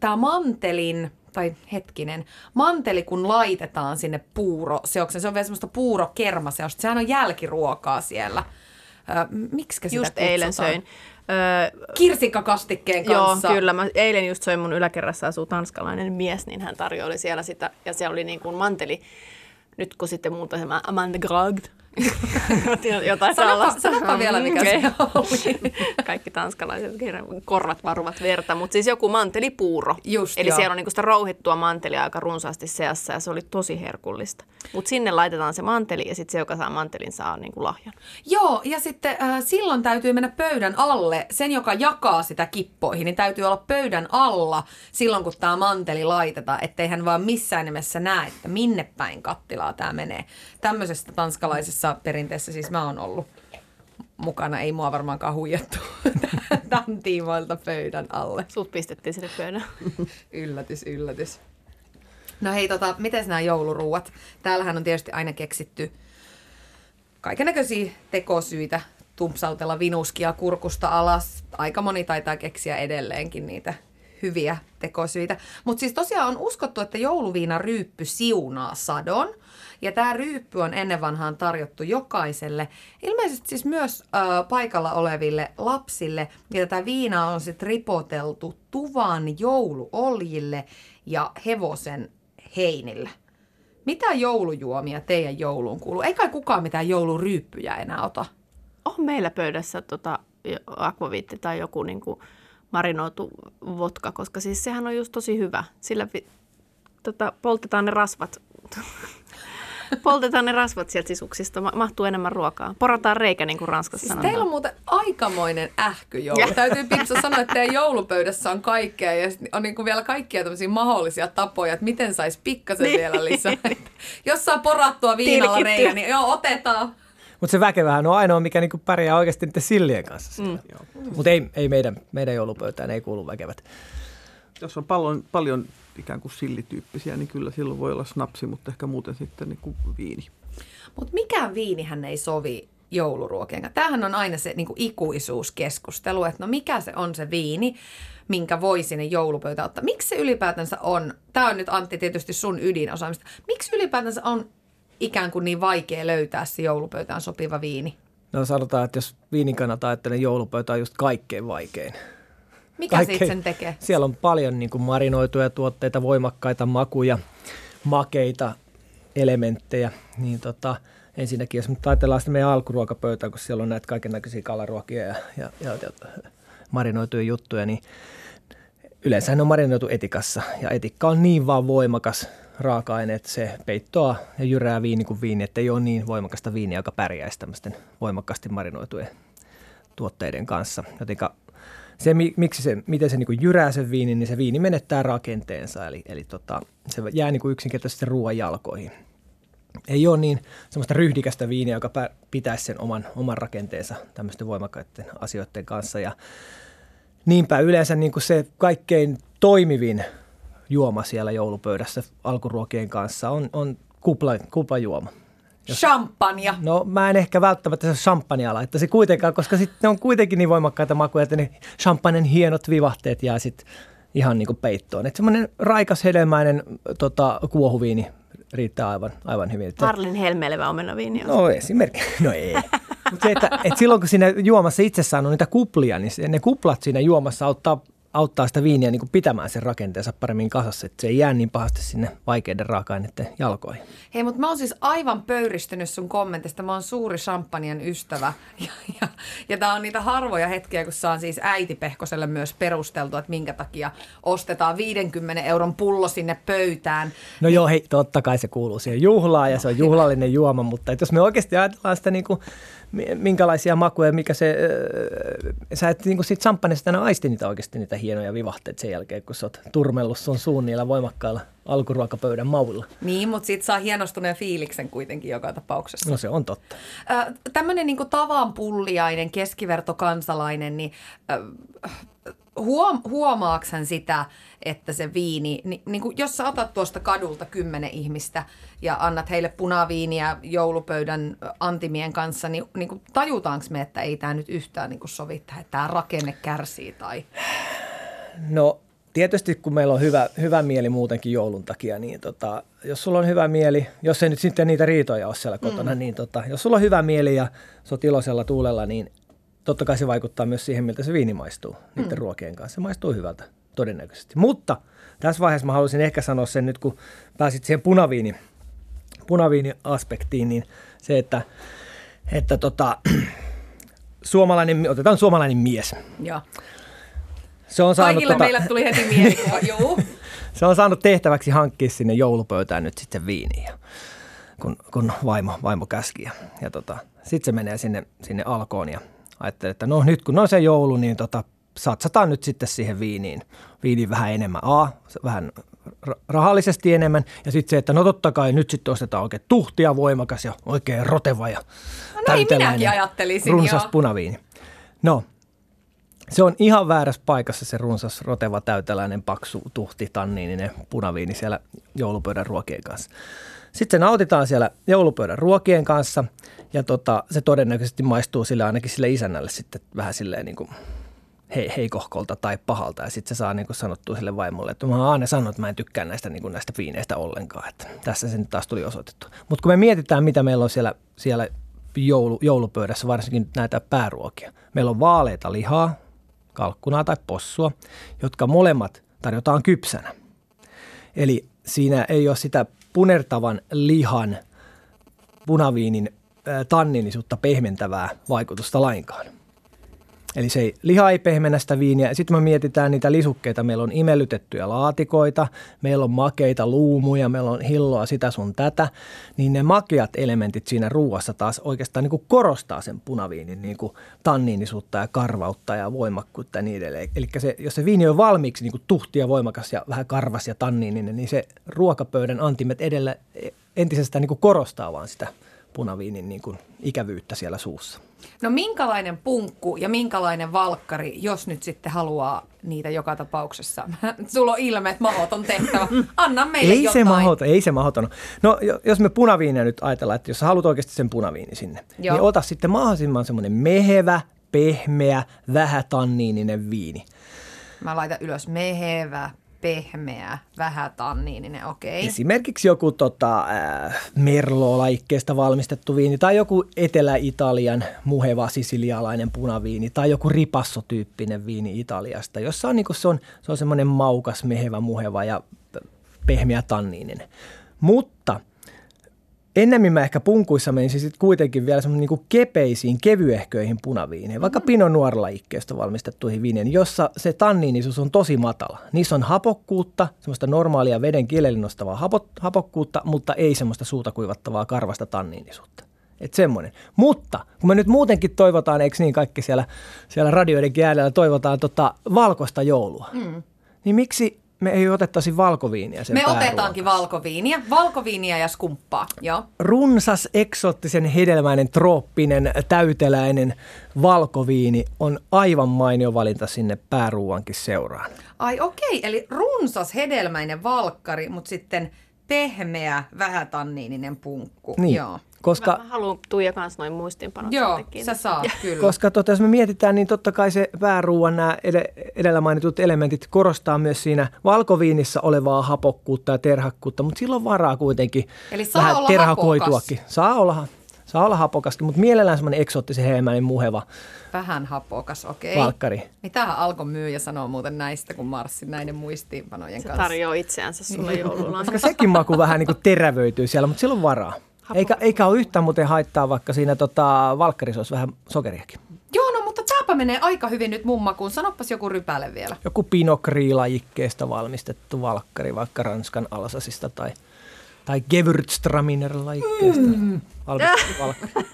[SPEAKER 3] tämä mantelin tai hetkinen, manteli kun laitetaan sinne puuro se on vielä semmoista puurokermaseosta, sehän on jälkiruokaa siellä. Miksi sitä
[SPEAKER 5] Just kutsutaan? eilen söin.
[SPEAKER 3] Öö, Kirsikkakastikkeen kanssa.
[SPEAKER 5] Joo, kyllä. Mä eilen just söin mun yläkerrassa asuu tanskalainen mies, niin hän tarjoili siellä sitä, ja se oli niin kuin manteli, nyt kun sitten muuta se Amanda Gragd, Jotain
[SPEAKER 3] sanoppa, sellaista. Sanoppa vielä, mikä okay. se
[SPEAKER 5] oli. Kaikki tanskalaiset korvat varuvat verta, mutta siis joku mantelipuuro. Just, Eli joo. siellä on niinku sitä rouhittua mantelia aika runsaasti seassa ja se oli tosi herkullista. Mutta sinne laitetaan se manteli ja sitten se, joka saa mantelin, saa niinku lahjan.
[SPEAKER 3] Joo, ja sitten äh, silloin täytyy mennä pöydän alle. Sen, joka jakaa sitä kippoihin, niin täytyy olla pöydän alla silloin, kun tämä manteli laitetaan, ettei hän vaan missään nimessä näe, että minne päin kattilaa tämä menee. Tämmöisestä tanskalaisessa samassa perinteessä siis mä oon ollut mukana. Ei mua varmaankaan huijattu tämän tiimoilta pöydän alle.
[SPEAKER 5] Sut pistettiin sinne pöydän.
[SPEAKER 3] yllätys, yllätys. No hei, tota, miten nämä jouluruuat? Täällähän on tietysti aina keksitty kaikenlaisia tekosyitä tumpsautella vinuskia kurkusta alas. Aika moni taitaa keksiä edelleenkin niitä hyviä tekosyitä. Mutta siis tosiaan on uskottu, että jouluviina ryyppy siunaa sadon. Ja tämä ryyppy on ennen vanhaan tarjottu jokaiselle, ilmeisesti siis myös äh, paikalla oleville lapsille. Ja tätä viinaa on sitten ripoteltu tuvan jouluoljille ja hevosen heinille. Mitä joulujuomia teidän jouluun kuuluu? Ei kai kukaan mitään jouluryyppyjä enää ota?
[SPEAKER 5] On meillä pöydässä tota, akvaviitti tai joku niin kuin marinoitu vodka, koska siis sehän on just tosi hyvä. Sillä tota, poltetaan ne rasvat Poltetaan ne rasvat sieltä sisuksista, mahtuu enemmän ruokaa. Porataan reikä, niin kuin Ranskassa siis sanotaan.
[SPEAKER 3] Teillä on muuten aikamoinen ähkyjoulu. Täytyy Pipsa sanoa, että teidän joulupöydässä on kaikkea ja on niin kuin vielä kaikkia tämmöisiä mahdollisia tapoja, että miten saisi pikkasen niin. vielä lisää. Jos saa porattua viinalla reikä, niin joo, otetaan.
[SPEAKER 4] Mutta se väkevähän on ainoa, mikä niinku pärjää oikeasti niiden sillien kanssa. Mm. Mutta ei, ei meidän, meidän joulupöytään ei kuulu väkevät.
[SPEAKER 6] Jos on paljon, paljon ikään kuin sillityyppisiä, niin kyllä silloin voi olla snapsi, mutta ehkä muuten sitten niin kuin viini.
[SPEAKER 3] Mutta mikään viinihän ei sovi jouluruokien Tämähän on aina se niin kuin ikuisuuskeskustelu, että no mikä se on se viini, minkä voi sinne joulupöytään ottaa. Miksi se ylipäätänsä on, tämä on nyt Antti tietysti sun ydinosaamista, miksi ylipäätänsä on ikään kuin niin vaikea löytää se joulupöytään sopiva viini?
[SPEAKER 4] No sanotaan, että jos viinin kannalta ajattelen, joulupöytä on just kaikkein vaikein.
[SPEAKER 3] Mikä Kaikkein, siitä sen tekee?
[SPEAKER 4] Siellä on paljon niin kuin marinoituja tuotteita, voimakkaita makuja, makeita elementtejä. Niin tota, ensinnäkin, jos nyt ajatellaan sitä meidän alkuruokapöytää, kun siellä on näitä kaiken näköisiä kalaruokia ja, ja, ja, ja marinoituja juttuja, niin yleensä ne on marinoitu etikassa. Ja etikka on niin vaan voimakas raaka-aine, että se peittoa ja jyrää viini kuin viini, että ei ole niin voimakasta viiniä, joka pärjäisi tämmöisten voimakkaasti marinoitujen tuotteiden kanssa. Jotenka se, miksi se, miten se niin jyrää sen viinin, niin se viini menettää rakenteensa, eli, eli tota, se jää niin yksinkertaisesti ruoan jalkoihin. Ei ole niin semmoista ryhdikästä viiniä, joka pitäisi sen oman, oman rakenteensa tämmöisten voimakkaiden asioiden kanssa. Ja niinpä yleensä niin se kaikkein toimivin juoma siellä joulupöydässä alkuruokien kanssa on, on kupla, kuplajuoma.
[SPEAKER 3] Champagne.
[SPEAKER 4] No mä en ehkä välttämättä se champagnea laittaisi kuitenkaan, koska sitten ne on kuitenkin niin voimakkaita makuja, että ne champagnen hienot vivahteet jää sitten ihan niin kuin peittoon. Että semmoinen raikas hedelmäinen tota, kuohuviini riittää aivan, aivan hyvin. Että,
[SPEAKER 5] Harlin helmeilevä omenaviini on.
[SPEAKER 4] no esimerkiksi, no ei. Mutta se, että, että silloin kun siinä juomassa itsessään on niitä kuplia, niin ne kuplat siinä juomassa auttaa, auttaa sitä viiniä niin kuin pitämään sen rakenteensa paremmin kasassa, että se ei jää niin pahasti sinne vaikeiden raaka-aineiden jalkoihin.
[SPEAKER 3] Hei, mutta mä oon siis aivan pöyristynyt sun kommentista. Mä oon suuri champagnen ystävä. Ja, ja, ja tää on niitä harvoja hetkiä, kun saan siis äiti Pehkoselle myös perusteltua, että minkä takia ostetaan 50 euron pullo sinne pöytään.
[SPEAKER 4] No joo, hei, totta kai se kuuluu siihen juhlaan ja se on juhlallinen juoma, mutta jos me oikeasti ajatellaan sitä niin kuin, minkälaisia makuja, mikä se, äh, sä et niin siitä champagnesta aina aisti niitä oikeasti niitä hienoja vivahteita sen jälkeen, kun sä oot turmellut sun suun niillä voimakkailla alkuruokapöydän mauilla.
[SPEAKER 3] Niin, mutta sit saa hienostuneen fiiliksen kuitenkin joka tapauksessa.
[SPEAKER 4] No se on totta.
[SPEAKER 3] Ö, tämmöinen niin tavan pulliainen keskivertokansalainen, niin ö, huom, huomaaksen sitä, että se viini, niin, niin kuin jos sä otat tuosta kadulta kymmenen ihmistä ja annat heille punaviiniä joulupöydän antimien kanssa, niin, niin kuin tajutaanko me, että ei tämä nyt yhtään niin kuin sovi tähän, että tämä rakenne kärsii tai...
[SPEAKER 4] No tietysti kun meillä on hyvä, hyvä mieli muutenkin joulun takia, niin tota, jos sulla on hyvä mieli, jos ei nyt sitten niitä riitoja ole siellä kotona, mm. niin tota, jos sulla on hyvä mieli ja sä oot iloisella tuulella, niin totta kai se vaikuttaa myös siihen, miltä se viini maistuu niiden mm. ruokien kanssa. Se maistuu hyvältä todennäköisesti. Mutta tässä vaiheessa mä haluaisin ehkä sanoa sen nyt, kun pääsit siihen punaviini, punaviini-aspektiin, niin se, että, että tota, suomalainen, otetaan suomalainen mies.
[SPEAKER 3] Joo.
[SPEAKER 4] Se on saanut
[SPEAKER 3] Kaikille
[SPEAKER 4] tota,
[SPEAKER 3] meille tuli heti mielikuva, juu.
[SPEAKER 4] se on saanut tehtäväksi hankkia sinne joulupöytään nyt sitten viiniä, kun, kun vaimo, vaimo käski. Ja, ja tota, sitten se menee sinne, sinne alkoon ja ajattelee, että no nyt kun on se joulu, niin tota, satsataan nyt sitten siihen viiniin. Viiniin vähän enemmän. A, vähän ra- rahallisesti enemmän. Ja sitten se, että no totta kai nyt sitten ostetaan oikein tuhtia voimakas ja oikein roteva ja
[SPEAKER 3] No niin, minäkin ajattelisin,
[SPEAKER 4] runsas
[SPEAKER 3] joo.
[SPEAKER 4] punaviini. No, se on ihan väärässä paikassa se runsas, roteva, täyteläinen, paksu, tuhti, tanniininen punaviini siellä joulupöydän ruokien kanssa. Sitten se nautitaan siellä joulupöydän ruokien kanssa ja tota, se todennäköisesti maistuu sille ainakin sille isännälle sitten vähän silleen niin kuin he, heikohkolta tai pahalta. Ja sitten se saa niin kuin sanottua sille vaimolle, että mä aina sanonut, että mä en tykkää näistä, niin kuin näistä viineistä ollenkaan. Että tässä se nyt taas tuli osoitettu. Mutta kun me mietitään, mitä meillä on siellä, siellä joulu, joulupöydässä, varsinkin näitä pääruokia. Meillä on vaaleita lihaa, kalkkunaa tai possua, jotka molemmat tarjotaan kypsänä. Eli siinä ei ole sitä punertavan lihan punaviinin tanninisuutta pehmentävää vaikutusta lainkaan. Eli se ei, liha ei pehmennä sitä viiniä. Sitten me mietitään niitä lisukkeita. Meillä on imellytettyjä laatikoita, meillä on makeita luumuja, meillä on hilloa sitä sun tätä. Niin ne makeat elementit siinä ruuassa taas oikeastaan niin kuin korostaa sen punaviinin niin kuin tanniinisuutta ja karvautta ja voimakkuutta ja niin edelleen. Eli se, jos se viini on valmiiksi niin kuin tuhti ja voimakas ja vähän karvas ja tanniininen, niin se ruokapöydän antimet edellä entisestään niin kuin korostaa vaan sitä punaviinin niin kuin ikävyyttä siellä suussa.
[SPEAKER 3] No minkälainen punkku ja minkälainen valkkari, jos nyt sitten haluaa niitä joka tapauksessa? Sulla on ilmeet mahoton tehtävä. Anna meille
[SPEAKER 4] Ei
[SPEAKER 3] jotain.
[SPEAKER 4] se mahdoton, ei se mahdoton. No jo- jos me punaviiniä nyt ajatellaan, että jos sä haluat oikeasti sen punaviini sinne,
[SPEAKER 3] Joo.
[SPEAKER 4] niin ota sitten mahdollisimman semmoinen mehevä, pehmeä, vähätanniininen viini.
[SPEAKER 3] Mä laitan ylös mehevä, pehmeä, vähätanniininen, okei.
[SPEAKER 4] Esimerkiksi joku tota, äh, Merlo-laikkeesta valmistettu viini tai joku Etelä-Italian muheva sisilialainen punaviini tai joku ripassotyyppinen viini Italiasta, jossa on, niinku, se on, se on semmoinen maukas, mehevä, muheva ja pehmeä tanniininen. Mutta ennemmin mä ehkä punkuissa menisin sitten kuitenkin vielä semmoinen niinku kepeisiin, kevyehköihin punaviineihin, vaikka Pinot Noir-lajikkeesta valmistettuihin viineihin, jossa se tanniinisuus on tosi matala. Niissä on hapokkuutta, semmoista normaalia veden kielelle nostavaa hapo, hapokkuutta, mutta ei semmoista suuta kuivattavaa karvasta tanniinisuutta. Että semmoinen. Mutta kun me nyt muutenkin toivotaan, eikö niin kaikki siellä, siellä radioiden äärellä toivotaan tota valkoista joulua, mm. niin miksi me ei otettaisi valkoviiniä sen
[SPEAKER 3] Me otetaankin valkoviiniä, valkoviiniä ja skumppaa, joo.
[SPEAKER 4] Runsas, eksoottisen, hedelmäinen, trooppinen, täyteläinen valkoviini on aivan mainio valinta sinne pääruuankin seuraan.
[SPEAKER 3] Ai okei, eli runsas hedelmäinen valkkari, mutta sitten pehmeä, vähätanniininen punkku.
[SPEAKER 4] Niin,
[SPEAKER 3] Joo.
[SPEAKER 4] Koska
[SPEAKER 5] Mä, mä haluan Tuija kanssa noin muistinpanot
[SPEAKER 3] Joo,
[SPEAKER 5] jotenkin.
[SPEAKER 3] sä saat kyllä.
[SPEAKER 4] Koska tota, jos me mietitään, niin totta kai se pääruuan nämä edellä mainitut elementit korostaa myös siinä valkoviinissä olevaa hapokkuutta ja terhakkuutta, mutta sillä on varaa kuitenkin
[SPEAKER 3] Eli saa
[SPEAKER 4] vähän
[SPEAKER 3] olla
[SPEAKER 4] terhakoituakin. Saa olla, saa olla hapokaskin, mutta mielellään semmoinen eksoottisen hedelmäinen muheva
[SPEAKER 3] Vähän hapokas, okei.
[SPEAKER 4] valkkari.
[SPEAKER 3] Mitähän alkoi myyjä sanoo muuten näistä, kun marssin näiden muistiinpanojen
[SPEAKER 5] Se
[SPEAKER 3] kanssa?
[SPEAKER 5] tarjoaa itseänsä sulle joululahjaksi.
[SPEAKER 4] Koska sekin maku vähän niin kuin terävöityy siellä, mutta sillä on Eikä, eikä ole yhtään muuten haittaa, vaikka siinä tota, valkkarissa olisi vähän sokeriakin.
[SPEAKER 3] Joo, no mutta tääpä menee aika hyvin nyt mun makuun. Sanoppas joku rypäle vielä.
[SPEAKER 4] Joku pinokriilajikkeesta valmistettu valkkari, vaikka Ranskan Alsasista tai, tai Gewürztraminer-lajikkeesta mm. valmistettu valkkari.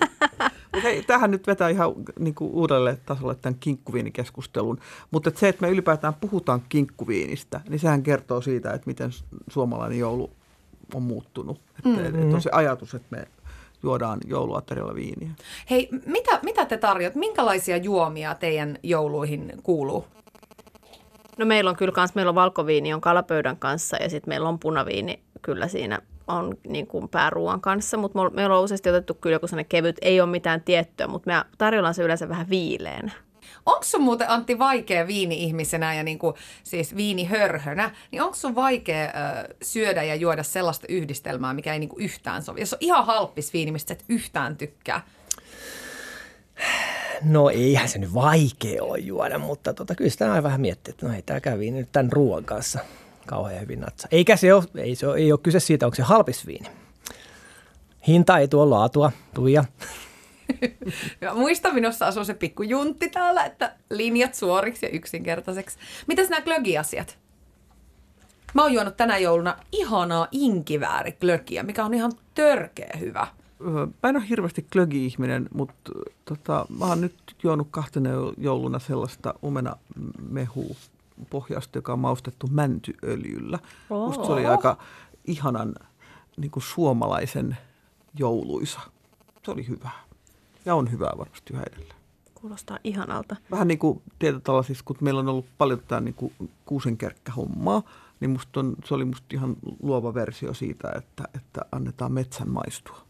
[SPEAKER 6] Mut Hei, tähän nyt vetää ihan niin kuin uudelle tasolle tämän kinkkuviinikeskustelun. Mutta se, että me ylipäätään puhutaan kinkkuviinistä, niin sehän kertoo siitä, että miten suomalainen joulu on muuttunut. Että, mm-hmm. että on se ajatus, että me juodaan jouluaterialla viiniä.
[SPEAKER 3] Hei, mitä, mitä te tarjot? Minkälaisia juomia teidän jouluihin kuuluu?
[SPEAKER 5] No meillä on kyllä kans, meillä on valkoviini on kalapöydän kanssa ja sitten meillä on punaviini kyllä siinä on niin kuin pääruuan kanssa, mutta meillä on useasti otettu kyllä joku sellainen kevyt, ei ole mitään tiettyä, mutta me tarjoillaan se yleensä vähän viileänä.
[SPEAKER 3] Onko sun muuten Antti vaikea viini-ihmisenä ja niinku, siis viinihörhönä, niin onko sun vaikea ö, syödä ja juoda sellaista yhdistelmää, mikä ei niinku yhtään sovi? Jos on ihan halppis viini, mistä et yhtään tykkää.
[SPEAKER 4] No eihän se nyt vaikea ole juoda, mutta tota, kyllä sitä aina vähän miettii, että no ei tämä kävi nyt tämän ruoan kanssa kauhean hyvin natsa. Eikä se ole, ei, se ole, ei ole kyse siitä, onko se halpis viini. Hinta ei tuo laatua, Tuija.
[SPEAKER 3] Ja muista, minussa asuu se pikku juntti täällä, että linjat suoriksi ja yksinkertaiseksi. Mitäs nämä glögiasiat? Mä oon juonut tänä jouluna ihanaa inkivääriklögiä, mikä on ihan törkeä hyvä.
[SPEAKER 6] Öö, Mä en ole hirveästi klögi-ihminen, mutta tota, mä oon nyt juonut kahtena jouluna sellaista omenamehu pohjasta, joka on maustettu mäntyöljyllä. Oh. Musta se oli aika ihanan niin kuin suomalaisen jouluisa. Se oli hyvä. Ja on hyvää varmasti yhä edelleen.
[SPEAKER 5] Kuulostaa ihanalta.
[SPEAKER 6] Vähän niin kuin tietyllä siis, kun meillä on ollut paljon tätä niin kuin kuusenkerkkähommaa, niin musta on, se oli musta ihan luova versio siitä, että, että annetaan metsän maistua.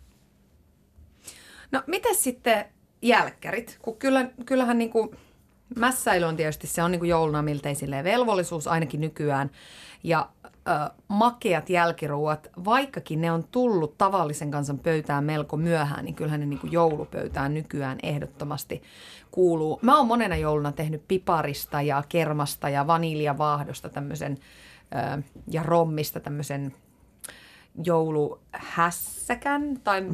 [SPEAKER 3] No, miten sitten jälkkärit? Kun kyllä, kyllähän niin kuin, mässäily on tietysti, se on niin kuin jouluna miltei velvollisuus ainakin nykyään. Ja ö, makeat jälkiruuat, vaikkakin ne on tullut tavallisen kansan pöytään melko myöhään, niin kyllähän ne niin kuin joulupöytään nykyään ehdottomasti kuuluu. Mä oon monena jouluna tehnyt piparista ja kermasta ja vaniljavaahdosta tämmöisen ö, ja rommista tämmöisen jouluhässäkän, tai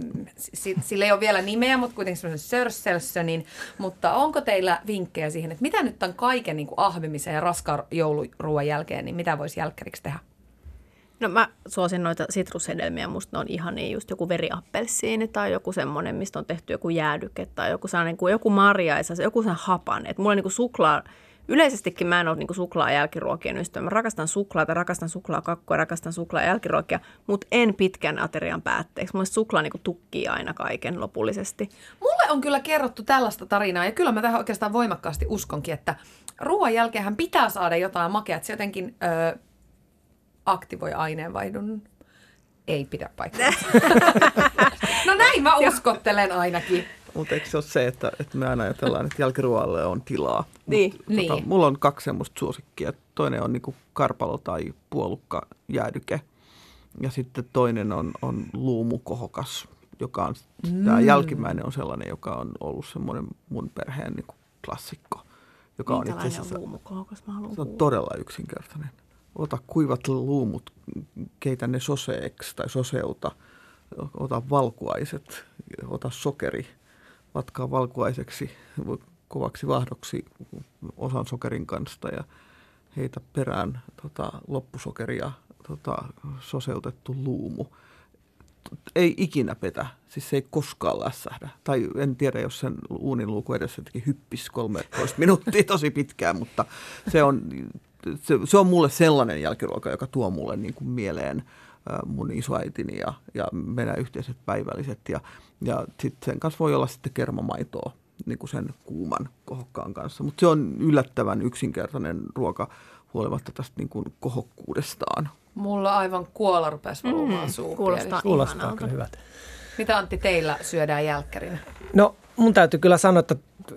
[SPEAKER 3] sillä ei ole vielä nimeä, mutta kuitenkin semmoisen Sörsselssönin. Mutta onko teillä vinkkejä siihen, että mitä nyt tämän kaiken niin kuin ahmimisen ja raskaan jouluruoan jälkeen, niin mitä voisi jälkkäriksi tehdä?
[SPEAKER 5] No mä suosin noita sitrushedelmiä, musta ne on ihan niin just joku veriappelsiini tai joku semmoinen, mistä on tehty joku jäädyke tai joku sellainen kuin joku marjaisa, joku sellainen hapan. Että mulla niin suklaa, yleisestikin mä en ole niin suklaa jälkiruokien ystävä. Mä rakastan suklaata, rakastan suklaakakkua, rakastan suklaa jälkiruokia, mutta en pitkän aterian päätteeksi. Mulla suklaa niin tukkii aina kaiken lopullisesti.
[SPEAKER 3] Mulle on kyllä kerrottu tällaista tarinaa, ja kyllä mä tähän oikeastaan voimakkaasti uskonkin, että ruoan jälkeenhän pitää saada jotain makeaa, että se jotenkin ö, aktivoi aineenvaihdun. Ei pidä paikkaa. no näin mä uskottelen ainakin.
[SPEAKER 6] Mutta eikö se ole se, että, että me aina ajatellaan, että jälkiruoalle on tilaa?
[SPEAKER 5] Niin,
[SPEAKER 6] Mut,
[SPEAKER 3] niin.
[SPEAKER 6] Tota, mulla on kaksi semmoista suosikkia. Toinen on niinku karpalo tai puolukka jäädyke. Ja sitten toinen on, on luumukohokas, joka on, mm. tämä jälkimmäinen on sellainen, joka on ollut semmoinen mun perheen niinku klassikko. Joka on itse
[SPEAKER 5] Minkälainen
[SPEAKER 6] asiassa,
[SPEAKER 5] on luumukohokas? Mä haluan
[SPEAKER 6] se on todella yksinkertainen. Ota kuivat luumut, keitä ne soseeksi tai soseuta. Ota valkuaiset, ota sokeri, vatkaa valkuaiseksi kovaksi vahdoksi osan sokerin kanssa ja heitä perään tota, loppusokeria tota, soseutettu luumu. Ei ikinä petä, siis se ei koskaan lässähdä. Tai en tiedä, jos sen uunin luuku edessä teki hyppis 13 minuuttia tosi pitkään, mutta se on se, se on mulle sellainen jälkiruoka, joka tuo mulle niin kuin mieleen mun isoäitini ja, ja meidän yhteiset päivälliset. Ja, ja sitten sen kanssa voi olla sitten kermamaitoa niin kuin sen kuuman kohokkaan kanssa. Mutta se on yllättävän yksinkertainen ruoka huolimatta tästä niin kuin kohokkuudestaan.
[SPEAKER 3] Mulla aivan kuola rupesi valumaan mm,
[SPEAKER 5] Kuulostaa,
[SPEAKER 4] Kuulostaa kyllä hyvältä.
[SPEAKER 3] Mitä Antti teillä syödään jälkkärinä?
[SPEAKER 4] No mun täytyy kyllä sanoa, että äh,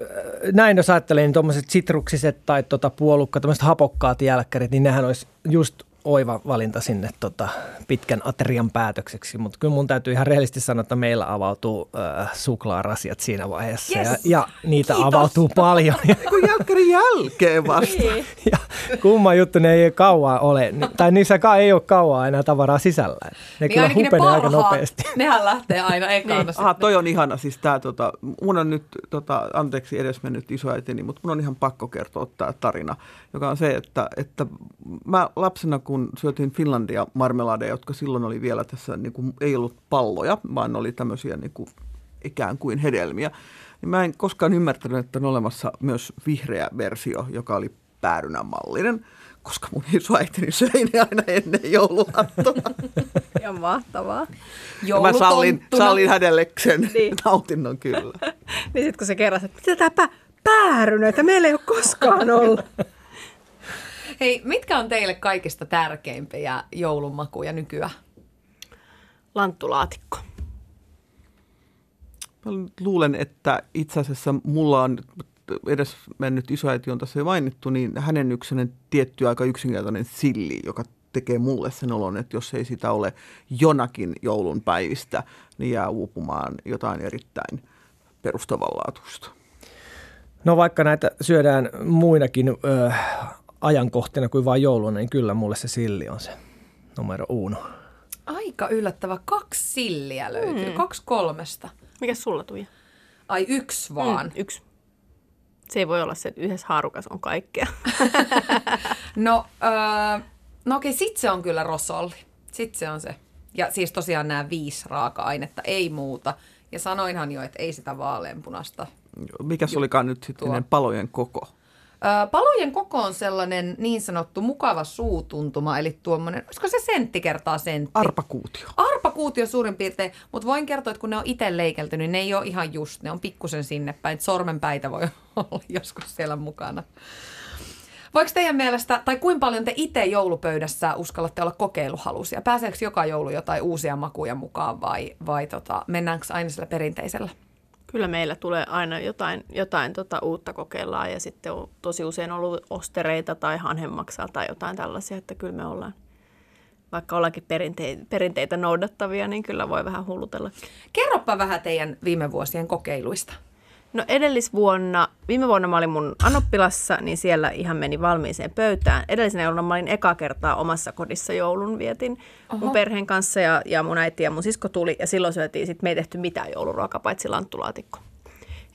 [SPEAKER 4] näin jos ajattelee, niin tuommoiset sitruksiset tai tuota puolukka, tämmöiset hapokkaat jälkkärit, niin nehän olisi just oiva valinta sinne tota, pitkän aterian päätökseksi, mutta kyllä mun täytyy ihan rehellisesti sanoa, että meillä avautuu äh, suklaarasiat siinä vaiheessa yes. ja, ja niitä Kiitos. avautuu paljon.
[SPEAKER 6] Kun jälkkärin jälkeen vasta.
[SPEAKER 4] Niin. ja kumma juttu, ne ei kauaa ole, tai niissä ei ole kauaa enää tavaraa sisällä. Ne niin kyllä hupenee aika nopeasti.
[SPEAKER 3] Nehän lähtee aina ekana. niin.
[SPEAKER 6] Aha, toi on ihana. Siis tää, tota, mun on nyt, tota, anteeksi edesmennyt isoäitini, mutta mun on ihan pakko kertoa tämä tarina, joka on se, että, että mä lapsena kun kun syötiin Finlandia marmeladeja, jotka silloin oli vielä tässä, niin kuin, ei ollut palloja, vaan oli tämmöisiä niin kuin, ikään kuin hedelmiä, niin mä en koskaan ymmärtänyt, että on olemassa myös vihreä versio, joka oli päärynän mallinen, koska mun isoäitini söi ne aina ennen jouluaattona.
[SPEAKER 5] Ja mahtavaa.
[SPEAKER 6] Ja mä sallin, sallin hänelle sen niin. nautinnon kyllä.
[SPEAKER 5] niin sitten kun se kerrasi, että mitä tämä päärynöitä meillä ei ole koskaan ollut.
[SPEAKER 3] Hei, mitkä on teille kaikista tärkeimpiä joulumakuja nykyään?
[SPEAKER 5] Lanttulaatikko.
[SPEAKER 6] Mä luulen, että itse asiassa mulla on edes mennyt isoäiti on tässä jo mainittu, niin hänen yksinen tietty aika yksinkertainen silli, joka tekee mulle sen olon, että jos ei sitä ole jonakin joulun päivistä, niin jää uupumaan jotain erittäin perustavanlaatuista.
[SPEAKER 4] No vaikka näitä syödään muinakin ö, ajankohtina kuin vain jouluna, niin kyllä mulle se silli on se numero uno.
[SPEAKER 3] Aika yllättävä. Kaksi silliä löytyy. Mm. Kaksi kolmesta.
[SPEAKER 5] Mikä sulla tuli?
[SPEAKER 3] Ai yksi vaan. Mm,
[SPEAKER 5] yksi. Se ei voi olla se, että yhdessä haarukas on kaikkea.
[SPEAKER 3] no, öö, no okei, sit se on kyllä rosolli. Sitten se on se. Ja siis tosiaan nämä viisi raaka-ainetta, ei muuta. Ja sanoinhan jo, että ei sitä vaaleanpunasta.
[SPEAKER 6] Mikä se olikaan nyt sitten palojen koko?
[SPEAKER 3] Palojen koko on sellainen niin sanottu mukava suutuntuma, eli tuommoinen, olisiko se sentti kertaa sentti?
[SPEAKER 6] Arpakuutio.
[SPEAKER 3] Arpakuutio suurin piirtein, mutta voin kertoa, että kun ne on itse leikelty, niin ne ei ole ihan just, ne on pikkusen sinne päin. Sormenpäitä voi olla joskus siellä mukana. Voiko teidän mielestä, tai kuinka paljon te itse joulupöydässä uskallatte olla kokeiluhalusia? Pääseekö joka joulu jotain uusia makuja mukaan vai, vai tota, mennäänkö aina sillä perinteisellä?
[SPEAKER 5] Kyllä meillä tulee aina jotain, jotain tota uutta kokeillaan ja sitten on tosi usein ollut ostereita tai hanhemmaksaa tai jotain tällaisia, että kyllä me ollaan, vaikka ollaankin perinteitä, perinteitä noudattavia, niin kyllä voi vähän hullutella.
[SPEAKER 3] Kerropa vähän teidän viime vuosien kokeiluista.
[SPEAKER 5] No edellisvuonna, viime vuonna mä olin mun anoppilassa, niin siellä ihan meni valmiiseen pöytään. Edellisenä jouluna mä olin eka kertaa omassa kodissa joulun vietin Oho. mun perheen kanssa ja, ja mun äiti ja mun sisko tuli ja silloin syötiin, sit me ei tehty mitään jouluruokaa paitsi lanttulaatikko.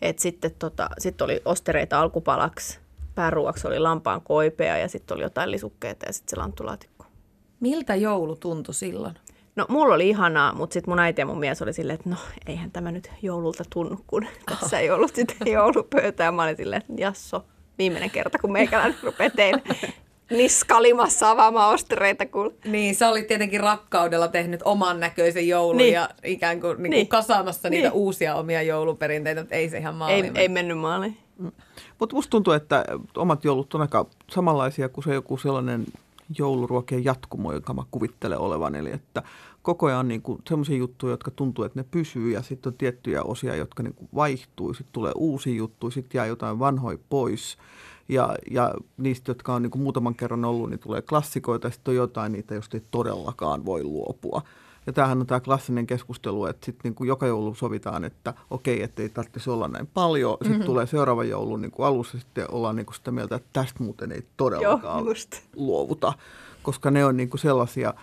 [SPEAKER 5] Et sitten tota, sit oli ostereita alkupalaksi, pääruoksi oli lampaan koipea ja sitten oli jotain lisukkeita ja sitten se lanttulaatikko.
[SPEAKER 3] Miltä joulu tuntui silloin?
[SPEAKER 5] No mulla oli ihanaa, mutta sitten mun äiti ja mun mies oli silleen, että no eihän tämä nyt joululta tunnu, kun tässä ei ollut sitten joulupöytää. Mä olin silleen, että jasso, viimeinen kerta kun meikäläinen rupeaa teille niskalimassa avaamaan ostereita. Kun...
[SPEAKER 3] Niin, sä olit tietenkin rakkaudella tehnyt oman näköisen joulun niin. ja ikään kuin, niin kuin niin. kasaamassa niitä niin. uusia omia jouluperinteitä, mutta ei se ihan maaliin.
[SPEAKER 5] Ei, ei mennyt maaliin. Mm.
[SPEAKER 6] Mutta musta tuntuu, että omat joulut on aika samanlaisia kuin se joku sellainen jouluruokien jatkumo, jonka mä kuvittelen olevan. Eli että koko ajan niin sellaisia juttuja, jotka tuntuu, että ne pysyy ja sitten on tiettyjä osia, jotka niin kuin vaihtuu. Sitten tulee uusi juttu, sitten jää jotain vanhoja pois. Ja, ja niistä, jotka on niin kuin muutaman kerran ollut, niin tulee klassikoita ja sitten on jotain niitä, joista ei todellakaan voi luopua. Ja tämähän on tämä klassinen keskustelu, että sitten niin kuin joka joulu sovitaan, että okei, että ei tarvitsisi olla näin paljon. Sitten mm-hmm. tulee seuraava joulu niin kuin alussa sitten ollaan niin kuin sitä mieltä, että tästä muuten ei todellakaan Joo, luovuta. Koska ne on niin kuin sellaisia,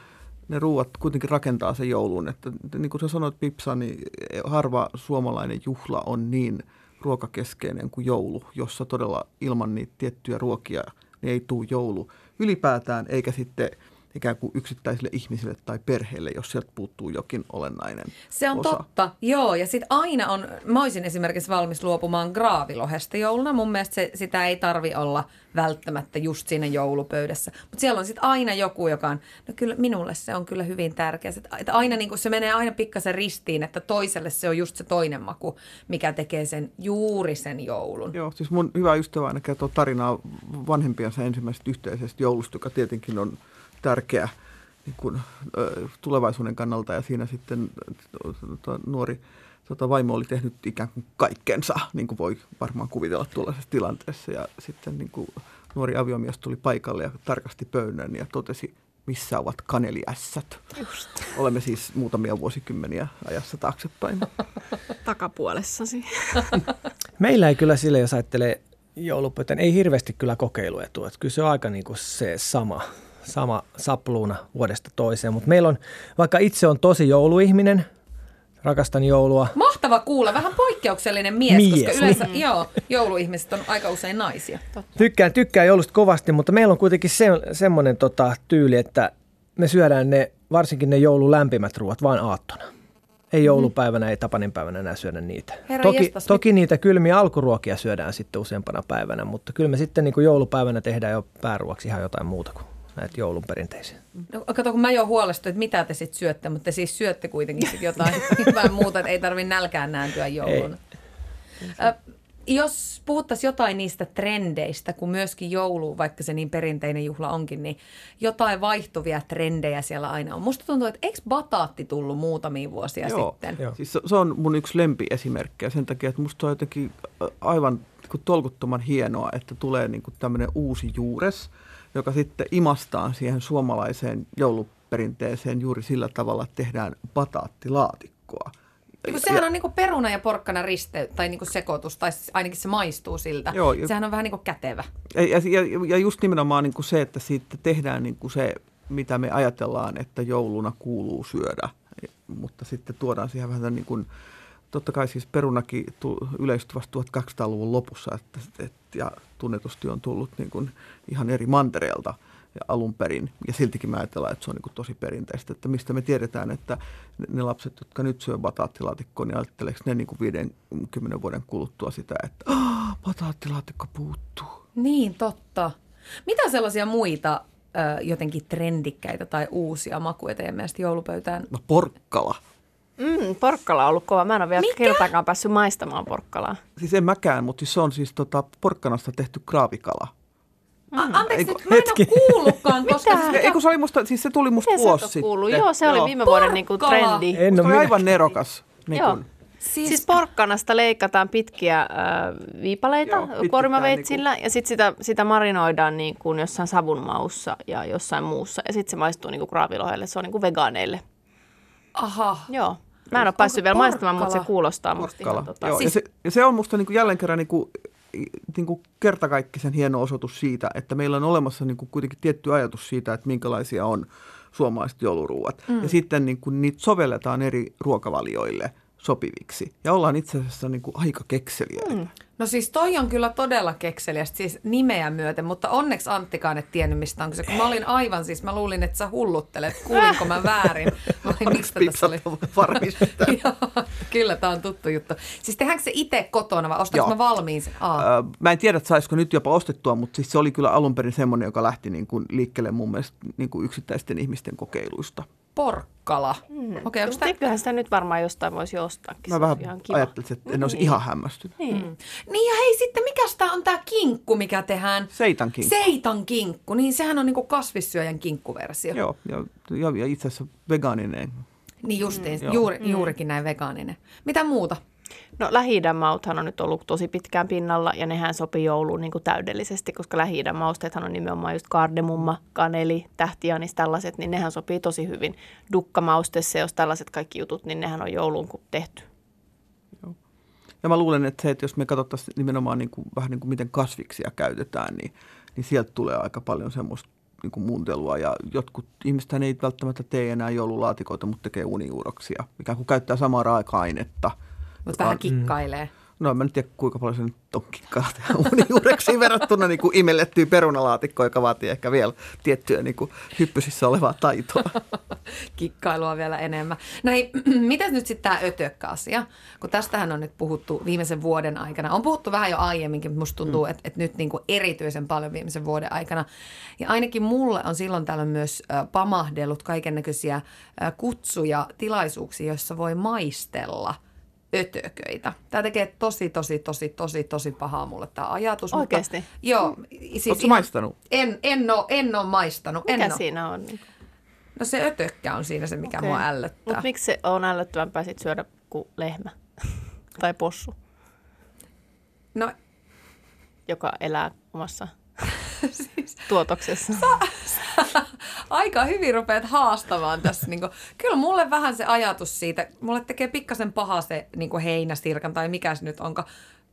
[SPEAKER 6] ne ruuat kuitenkin rakentaa sen joulun. Että niin kuin sä sanoit Pipsa, niin harva suomalainen juhla on niin ruokakeskeinen kuin joulu, jossa todella ilman niitä tiettyjä ruokia niin ei tule joulu ylipäätään, eikä sitten – ikään kuin yksittäisille ihmisille tai perheille, jos sieltä puuttuu jokin olennainen
[SPEAKER 3] Se on
[SPEAKER 6] osa.
[SPEAKER 3] totta, joo. Ja sitten aina on, mä olisin esimerkiksi valmis luopumaan graavilohesta jouluna. Mun mielestä se, sitä ei tarvi olla välttämättä just siinä joulupöydässä. Mutta siellä on sitten aina joku, joka on, no kyllä minulle se on kyllä hyvin tärkeä. Että että aina niin se menee aina pikkasen ristiin, että toiselle se on just se toinen maku, mikä tekee sen juuri sen joulun.
[SPEAKER 6] Joo, siis mun hyvä ystävä aina kertoo tarinaa vanhempiansa ensimmäisestä yhteisestä joulusta, joka tietenkin on tärkeä niin kuin, tulevaisuuden kannalta. Ja siinä sitten tota, nuori tota, vaimo oli tehnyt ikään kuin kaikkensa, niin kuin voi varmaan kuvitella tuollaisessa tilanteessa. Ja sitten niin kuin, nuori aviomies tuli paikalle ja tarkasti pöydän ja totesi, missä ovat kaneliässät. Just. Olemme siis muutamia vuosikymmeniä ajassa taaksepäin.
[SPEAKER 5] Takapuolessasi.
[SPEAKER 4] Meillä ei kyllä sille, jos ajattelee joulupöytään, ei hirveästi kyllä kokeiluja tuo. Että kyllä se on aika niin kuin se sama, sama sapluuna vuodesta toiseen. Mutta meillä on, vaikka itse on tosi jouluihminen, rakastan joulua.
[SPEAKER 3] Mahtava kuulla, vähän poikkeuksellinen mies,
[SPEAKER 4] Mies,
[SPEAKER 3] koska yleensä
[SPEAKER 5] niin.
[SPEAKER 3] joo, jouluihmiset on aika usein naisia.
[SPEAKER 4] Tykkään, tykkään joulusta kovasti, mutta meillä on kuitenkin se, semmoinen tota, tyyli, että me syödään ne, varsinkin ne joulun lämpimät ruoat vain aattona. Ei joulupäivänä, ei Tapanin päivänä enää syödä niitä.
[SPEAKER 3] Herra
[SPEAKER 4] toki,
[SPEAKER 3] jestas,
[SPEAKER 4] toki niitä kylmiä alkuruokia syödään sitten useampana päivänä, mutta kyllä me sitten niin kuin joulupäivänä tehdään jo pääruoksi ihan jotain muuta kuin näitä joulun perinteisiä.
[SPEAKER 3] No, kato, kun mä jo huolestuin, että mitä te sitten syötte, mutta te siis syötte kuitenkin sit jotain, jotain muuta, että ei tarvi nälkään nääntyä jouluna. Jos puhuttaisiin jotain niistä trendeistä, kun myöskin joulu, vaikka se niin perinteinen juhla onkin, niin jotain vaihtuvia trendejä siellä aina on. Musta tuntuu, että eikö bataatti tullut muutamia vuosia
[SPEAKER 6] Joo.
[SPEAKER 3] sitten?
[SPEAKER 4] Joo.
[SPEAKER 6] Siis se, on mun yksi lempiesimerkkejä sen takia, että musta on jotenkin aivan niin kuin tolkuttoman hienoa, että tulee niin kuin tämmöinen uusi juures, joka sitten imastaan siihen suomalaiseen jouluperinteeseen juuri sillä tavalla, että tehdään bataattilaatikkoa.
[SPEAKER 3] Kun sehän on niinku peruna ja porkkana riste tai niinku sekoitus, tai siis ainakin se maistuu siltä.
[SPEAKER 6] Joo, ja-
[SPEAKER 3] sehän on vähän niinku kätevä.
[SPEAKER 6] Ja, ja, ja, ja just nimenomaan niin kuin se, että siitä tehdään niin kuin se, mitä me ajatellaan, että jouluna kuuluu syödä. Mutta sitten tuodaan siihen vähän niin kuin, totta kai siis perunakin yleistyi vasta 1200-luvun lopussa, että, et, ja tunnetusti on tullut niin kuin ihan eri mantereelta ja alun perin. Ja siltikin me ajatellaan, että se on niin kuin tosi perinteistä. Että mistä me tiedetään, että ne, lapset, jotka nyt syö bataattilaatikkoa, niin ajatteleeko ne niin kuin 50 vuoden kuluttua sitä, että "Ah, bataattilaatikko puuttuu.
[SPEAKER 3] Niin, totta. Mitä sellaisia muita ö, jotenkin trendikkäitä tai uusia makuja teidän mielestä joulupöytään?
[SPEAKER 6] No porkkala.
[SPEAKER 5] Mm, porkkala on ollut kova. Mä en ole vielä
[SPEAKER 3] Mikä?
[SPEAKER 5] kertaakaan päässyt maistamaan porkkalaa.
[SPEAKER 6] Siis en mäkään, mutta siis se on siis tota, porkkanasta tehty kraavikala.
[SPEAKER 3] A- anteeksi
[SPEAKER 6] Eiku-
[SPEAKER 3] nyt, mä en ole kuullutkaan, koska...
[SPEAKER 5] Mitä?
[SPEAKER 6] Ei kun se oli musta, siis se tuli musta
[SPEAKER 5] Miten
[SPEAKER 6] vuosi sitten.
[SPEAKER 5] Joo, se oli viime vuoden niinku trendi.
[SPEAKER 4] En
[SPEAKER 6] Se
[SPEAKER 4] ole
[SPEAKER 6] oli aivan nerokas. Niin
[SPEAKER 5] Joo.
[SPEAKER 6] kun,
[SPEAKER 3] Siis,
[SPEAKER 5] Siis porkkanasta leikataan pitkiä äh, viipaleita
[SPEAKER 6] Joo,
[SPEAKER 5] kuorimaveitsillä ja sitten sitä, sitä marinoidaan niin kuin jossain savun maussa ja jossain muussa. Ja sitten se maistuu niin kuin kraavilohelle, se on niin kuin vegaaneille.
[SPEAKER 3] aha.
[SPEAKER 5] Joo. Mä en ole päässyt vielä
[SPEAKER 3] porkkala?
[SPEAKER 5] maistamaan, mutta se kuulostaa musta
[SPEAKER 6] porkkala.
[SPEAKER 5] ihan tota.
[SPEAKER 6] Joo,
[SPEAKER 3] Siis-
[SPEAKER 6] ja, se, ja se on musta niin kuin jälleen kerran niin kuin, niin kuin kertakaikkisen hieno osoitus siitä, että meillä on olemassa niin kuin kuitenkin tietty ajatus siitä, että minkälaisia on suomalaiset jouluruuat. Mm. Ja sitten niin kuin niitä sovelletaan eri ruokavalioille sopiviksi. Ja ollaan itse asiassa niin kuin aika kekseliäitä. Mm.
[SPEAKER 3] No siis toi on kyllä todella kekseliästi, siis nimeä myöten, mutta onneksi Anttikaan et tiennyt mistä on kyse. Kun mä olin aivan siis, mä luulin, että sä hulluttelet, kuulinko mä väärin. Mä olin, mistä tässä oli? Joo, kyllä, tämä on tuttu juttu. Siis tehdäänkö se itse kotona vai ostatko mä valmiin sen? Aa.
[SPEAKER 6] Mä en tiedä, että saisiko nyt jopa ostettua, mutta siis se oli kyllä alun perin semmoinen, joka lähti niin kuin liikkeelle mun mielestä niin kuin yksittäisten ihmisten kokeiluista.
[SPEAKER 3] Porkkala. Mm. Okei, okay, onko
[SPEAKER 5] Mutta
[SPEAKER 3] tämä...
[SPEAKER 5] kyllähän sitä nyt varmaan jostain voisi ostaakin.
[SPEAKER 6] Mä
[SPEAKER 5] se
[SPEAKER 6] vähän
[SPEAKER 5] ihan kiva.
[SPEAKER 6] ajattelin, että en olisi ihan hämmästynyt.
[SPEAKER 5] Niin.
[SPEAKER 3] Niin ja hei sitten, mikäs tää on tää kinkku, mikä tehdään?
[SPEAKER 6] Seitan kinkku.
[SPEAKER 3] Seitan kinkku. Niin sehän on niinku kasvissyöjän kinkkuversio.
[SPEAKER 6] Joo, ja, ja, ja itse asiassa vegaaninen.
[SPEAKER 3] Niin justiin,
[SPEAKER 6] Joo.
[SPEAKER 3] juuri, juurikin näin vegaaninen. Mitä muuta?
[SPEAKER 5] No lähi on nyt ollut tosi pitkään pinnalla ja nehän sopii jouluun niin kuin täydellisesti, koska lähi on nimenomaan just kardemumma, kaneli, tähtianis, tällaiset, niin nehän sopii tosi hyvin. Dukkamauste, se jos tällaiset kaikki jutut, niin nehän on jouluun kun tehty.
[SPEAKER 6] Ja mä luulen, että se, että jos me katsottaisiin nimenomaan niin kuin, vähän niin kuin miten kasviksia käytetään, niin, niin sieltä tulee aika paljon semmoista niin kuin muuntelua. Ja jotkut ihmiset ei välttämättä tee enää joululaatikoita, mutta tekee unijuuroksia, mikä kun käyttää samaa raaka-ainetta.
[SPEAKER 3] Mutta vähän
[SPEAKER 6] on-
[SPEAKER 3] kikkailee.
[SPEAKER 6] No mä en tiedä kuinka paljon se nyt on kikkaa tehdä uunijuureksi verrattuna niin kuin imellettyyn perunalaatikkoon, joka vaatii ehkä vielä tiettyä niin kuin hyppysissä olevaa taitoa.
[SPEAKER 3] kikkailua vielä enemmän. No hei, mitäs nyt sitten tämä ötökkä-asia? Kun tästähän on nyt puhuttu viimeisen vuoden aikana. On puhuttu vähän jo aiemminkin, mutta musta tuntuu, mm. että, että nyt niin kuin erityisen paljon viimeisen vuoden aikana. Ja ainakin mulle on silloin tällöin myös äh, pamahdellut kaiken näköisiä äh, kutsuja, tilaisuuksia, joissa voi maistella – ötököitä. Tämä tekee tosi, tosi, tosi, tosi, tosi pahaa mulle tämä ajatus.
[SPEAKER 5] Oikeasti?
[SPEAKER 3] Mutta, joo.
[SPEAKER 6] Siis Oletko maistanut?
[SPEAKER 3] En, en, ole, en ole maistanut.
[SPEAKER 5] Mikä
[SPEAKER 3] en
[SPEAKER 5] siinä on?
[SPEAKER 3] No se ötökkä on siinä se, mikä okay. mua ällöttää.
[SPEAKER 5] Mutta miksi se on ällöttävämpää sit syödä kuin lehmä tai possu?
[SPEAKER 3] No,
[SPEAKER 5] joka elää omassa siis, tuotoksessa.
[SPEAKER 3] Sä, aika hyvin rupeat haastamaan tässä. Niin kuin, kyllä mulle vähän se ajatus siitä, mulle tekee pikkasen paha se niin kuin heinäsirkan tai mikä se nyt onko,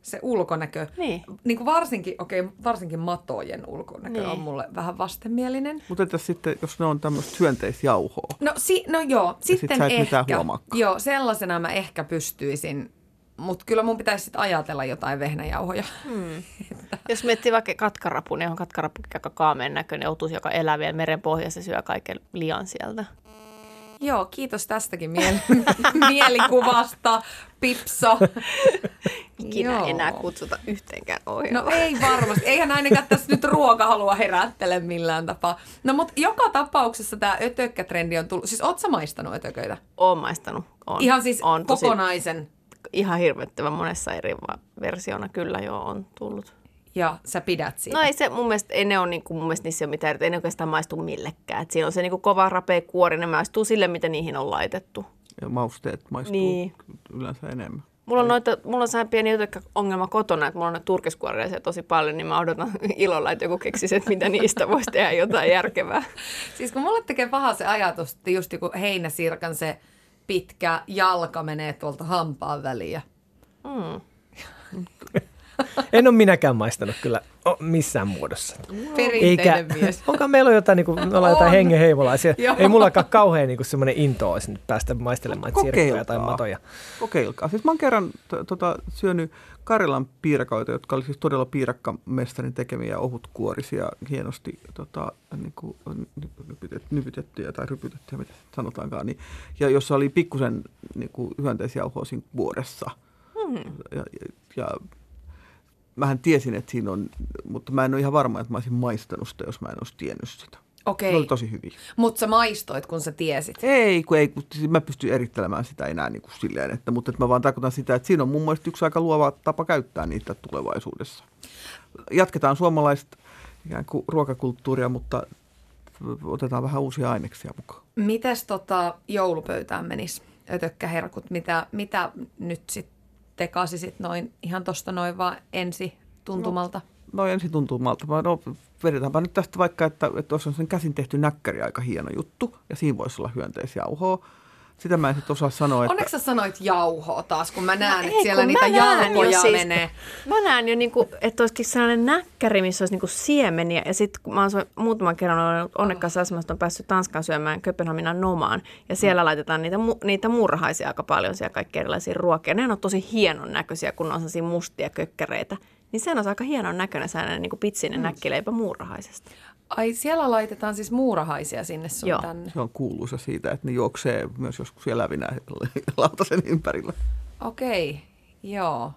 [SPEAKER 3] se ulkonäkö.
[SPEAKER 5] Niin.
[SPEAKER 3] niin kuin varsinkin, okei, okay, varsinkin matojen ulkonäkö niin. on mulle vähän vastenmielinen.
[SPEAKER 6] Mutta entäs sitten, jos ne on tämmöistä hyönteisjauhoa?
[SPEAKER 3] No, si, no joo, sitten
[SPEAKER 6] sit
[SPEAKER 3] ehkä.
[SPEAKER 6] Mitään
[SPEAKER 3] joo, sellaisena mä ehkä pystyisin mutta kyllä mun pitäisi sitten ajatella jotain vehnäjauhoja. Hmm.
[SPEAKER 5] Jos miettii vaikka katkarapu, niin on katkarapu aika kaameen näköinen otus, joka elää vielä meren pohjassa ja syö kaiken lian sieltä.
[SPEAKER 3] Joo, kiitos tästäkin miel- mielikuvasta, Pipso.
[SPEAKER 5] Ikinä Joo. enää kutsuta yhteenkään ohjelmaan.
[SPEAKER 3] No ei varmasti. Eihän ainakaan tässä nyt ruokahalua herättele millään tapaa. No mutta joka tapauksessa tämä ötökkätrendi on tullut. Siis oot sä maistanut ötököitä?
[SPEAKER 5] Oon maistanut. On.
[SPEAKER 3] Ihan siis
[SPEAKER 5] on
[SPEAKER 3] kokonaisen?
[SPEAKER 5] Ihan hirvettävän monessa eri versiona kyllä jo on tullut.
[SPEAKER 3] Ja sä pidät siitä?
[SPEAKER 5] No ei se mun mielestä, ei ne ole, niin kuin, mun mielestä niissä ei ole mitään, ei ne oikeastaan maistu millekään. Et siinä on se niin kuin kova rapea kuori, ne maistuu sille, mitä niihin on laitettu.
[SPEAKER 6] Ja mausteet maistuu niin. yleensä enemmän.
[SPEAKER 5] Mulla on, noita, mulla on sehän pieni ongelma kotona, että mulla on ne turkiskuoreja tosi paljon, niin mä odotan ilolla, että joku keksisi, että mitä niistä voisi tehdä jotain järkevää.
[SPEAKER 3] Siis kun mulle tekee paha se ajatus, että just joku heinäsirkan se pitkä jalka menee tuolta hampaan väliin. Mm.
[SPEAKER 4] En ole minäkään maistanut kyllä missään muodossa.
[SPEAKER 3] Perinteinen Eikä, mies.
[SPEAKER 4] Onko meillä jotain, niin kuin, me ollaan jotain hengenheimolaisia. Ei mullakaan kauhean niin semmoinen into olisi nyt päästä maistelemaan sirkkoja tai matoja.
[SPEAKER 6] Kokeilkaa. Siis mä oon kerran t- tota, syönyt Karilan piirakoita, jotka oli siis todella piirakkamestarin tekemiä ohutkuorisia, hienosti tota, niin kuin, nypytettyjä tai rypytettyjä, mitä sanotaankaan. Niin, ja jossa oli pikkusen niin kuin, hyönteisjauhoa siinä vuodessa. Hmm. Ja, ja, ja mähän tiesin, että siinä on, mutta mä en ole ihan varma, että mä olisin maistanut sitä, jos mä en olisi tiennyt sitä.
[SPEAKER 3] Okei.
[SPEAKER 6] Ne oli tosi hyviä.
[SPEAKER 3] Mutta sä maistoit, kun sä tiesit?
[SPEAKER 6] Ei, kun ei, kun siis mä pystyn erittelemään sitä enää niin kuin silleen, että, mutta että mä vaan tarkoitan sitä, että siinä on mun mielestä yksi aika luova tapa käyttää niitä tulevaisuudessa. Jatketaan suomalaista ikään kuin ruokakulttuuria, mutta otetaan vähän uusia aineksia mukaan.
[SPEAKER 3] Mites tota joulupöytään menisi ötökkäherkut? Mitä, mitä nyt sitten tekasisit noin ihan tuosta noin vaan ensi tuntumalta?
[SPEAKER 6] No, no ensi tuntumalta. No, vedetäänpä nyt tästä vaikka, että, että olisi sen käsin tehty näkkäri aika hieno juttu ja siinä voisi olla hyönteisjauhoa. Sitä mä en sitten osaa sanoa. Että...
[SPEAKER 3] Onneksi sä sanoit jauhoa taas, kun mä näen, no, että siellä niitä jalkoja siis, menee.
[SPEAKER 5] Mä näen jo, niin kuin, että olisikin sellainen näkkäri, missä olisi niin kuin siemeniä. Ja sitten kun mä oon muutaman kerran ollut onnekkaassa asemassa, on päässyt Tanskan syömään Kööpenhaminan nomaan. Ja siellä mm. laitetaan niitä, niitä murhaisia aika paljon, siellä kaikki erilaisia ruokia. Ne on tosi hienon näköisiä, kun on sellaisia mustia kökkäreitä. Niin se on aika hienon näköinen sellainen niin kuin pitsinen mm. näkkileipä muurahaisesta.
[SPEAKER 3] Ai siellä laitetaan siis muurahaisia sinne sun Joo. tänne.
[SPEAKER 6] Se on kuuluisa siitä, että ne juoksee myös joskus elävinä lautasen ympärillä.
[SPEAKER 3] Okei, okay. joo.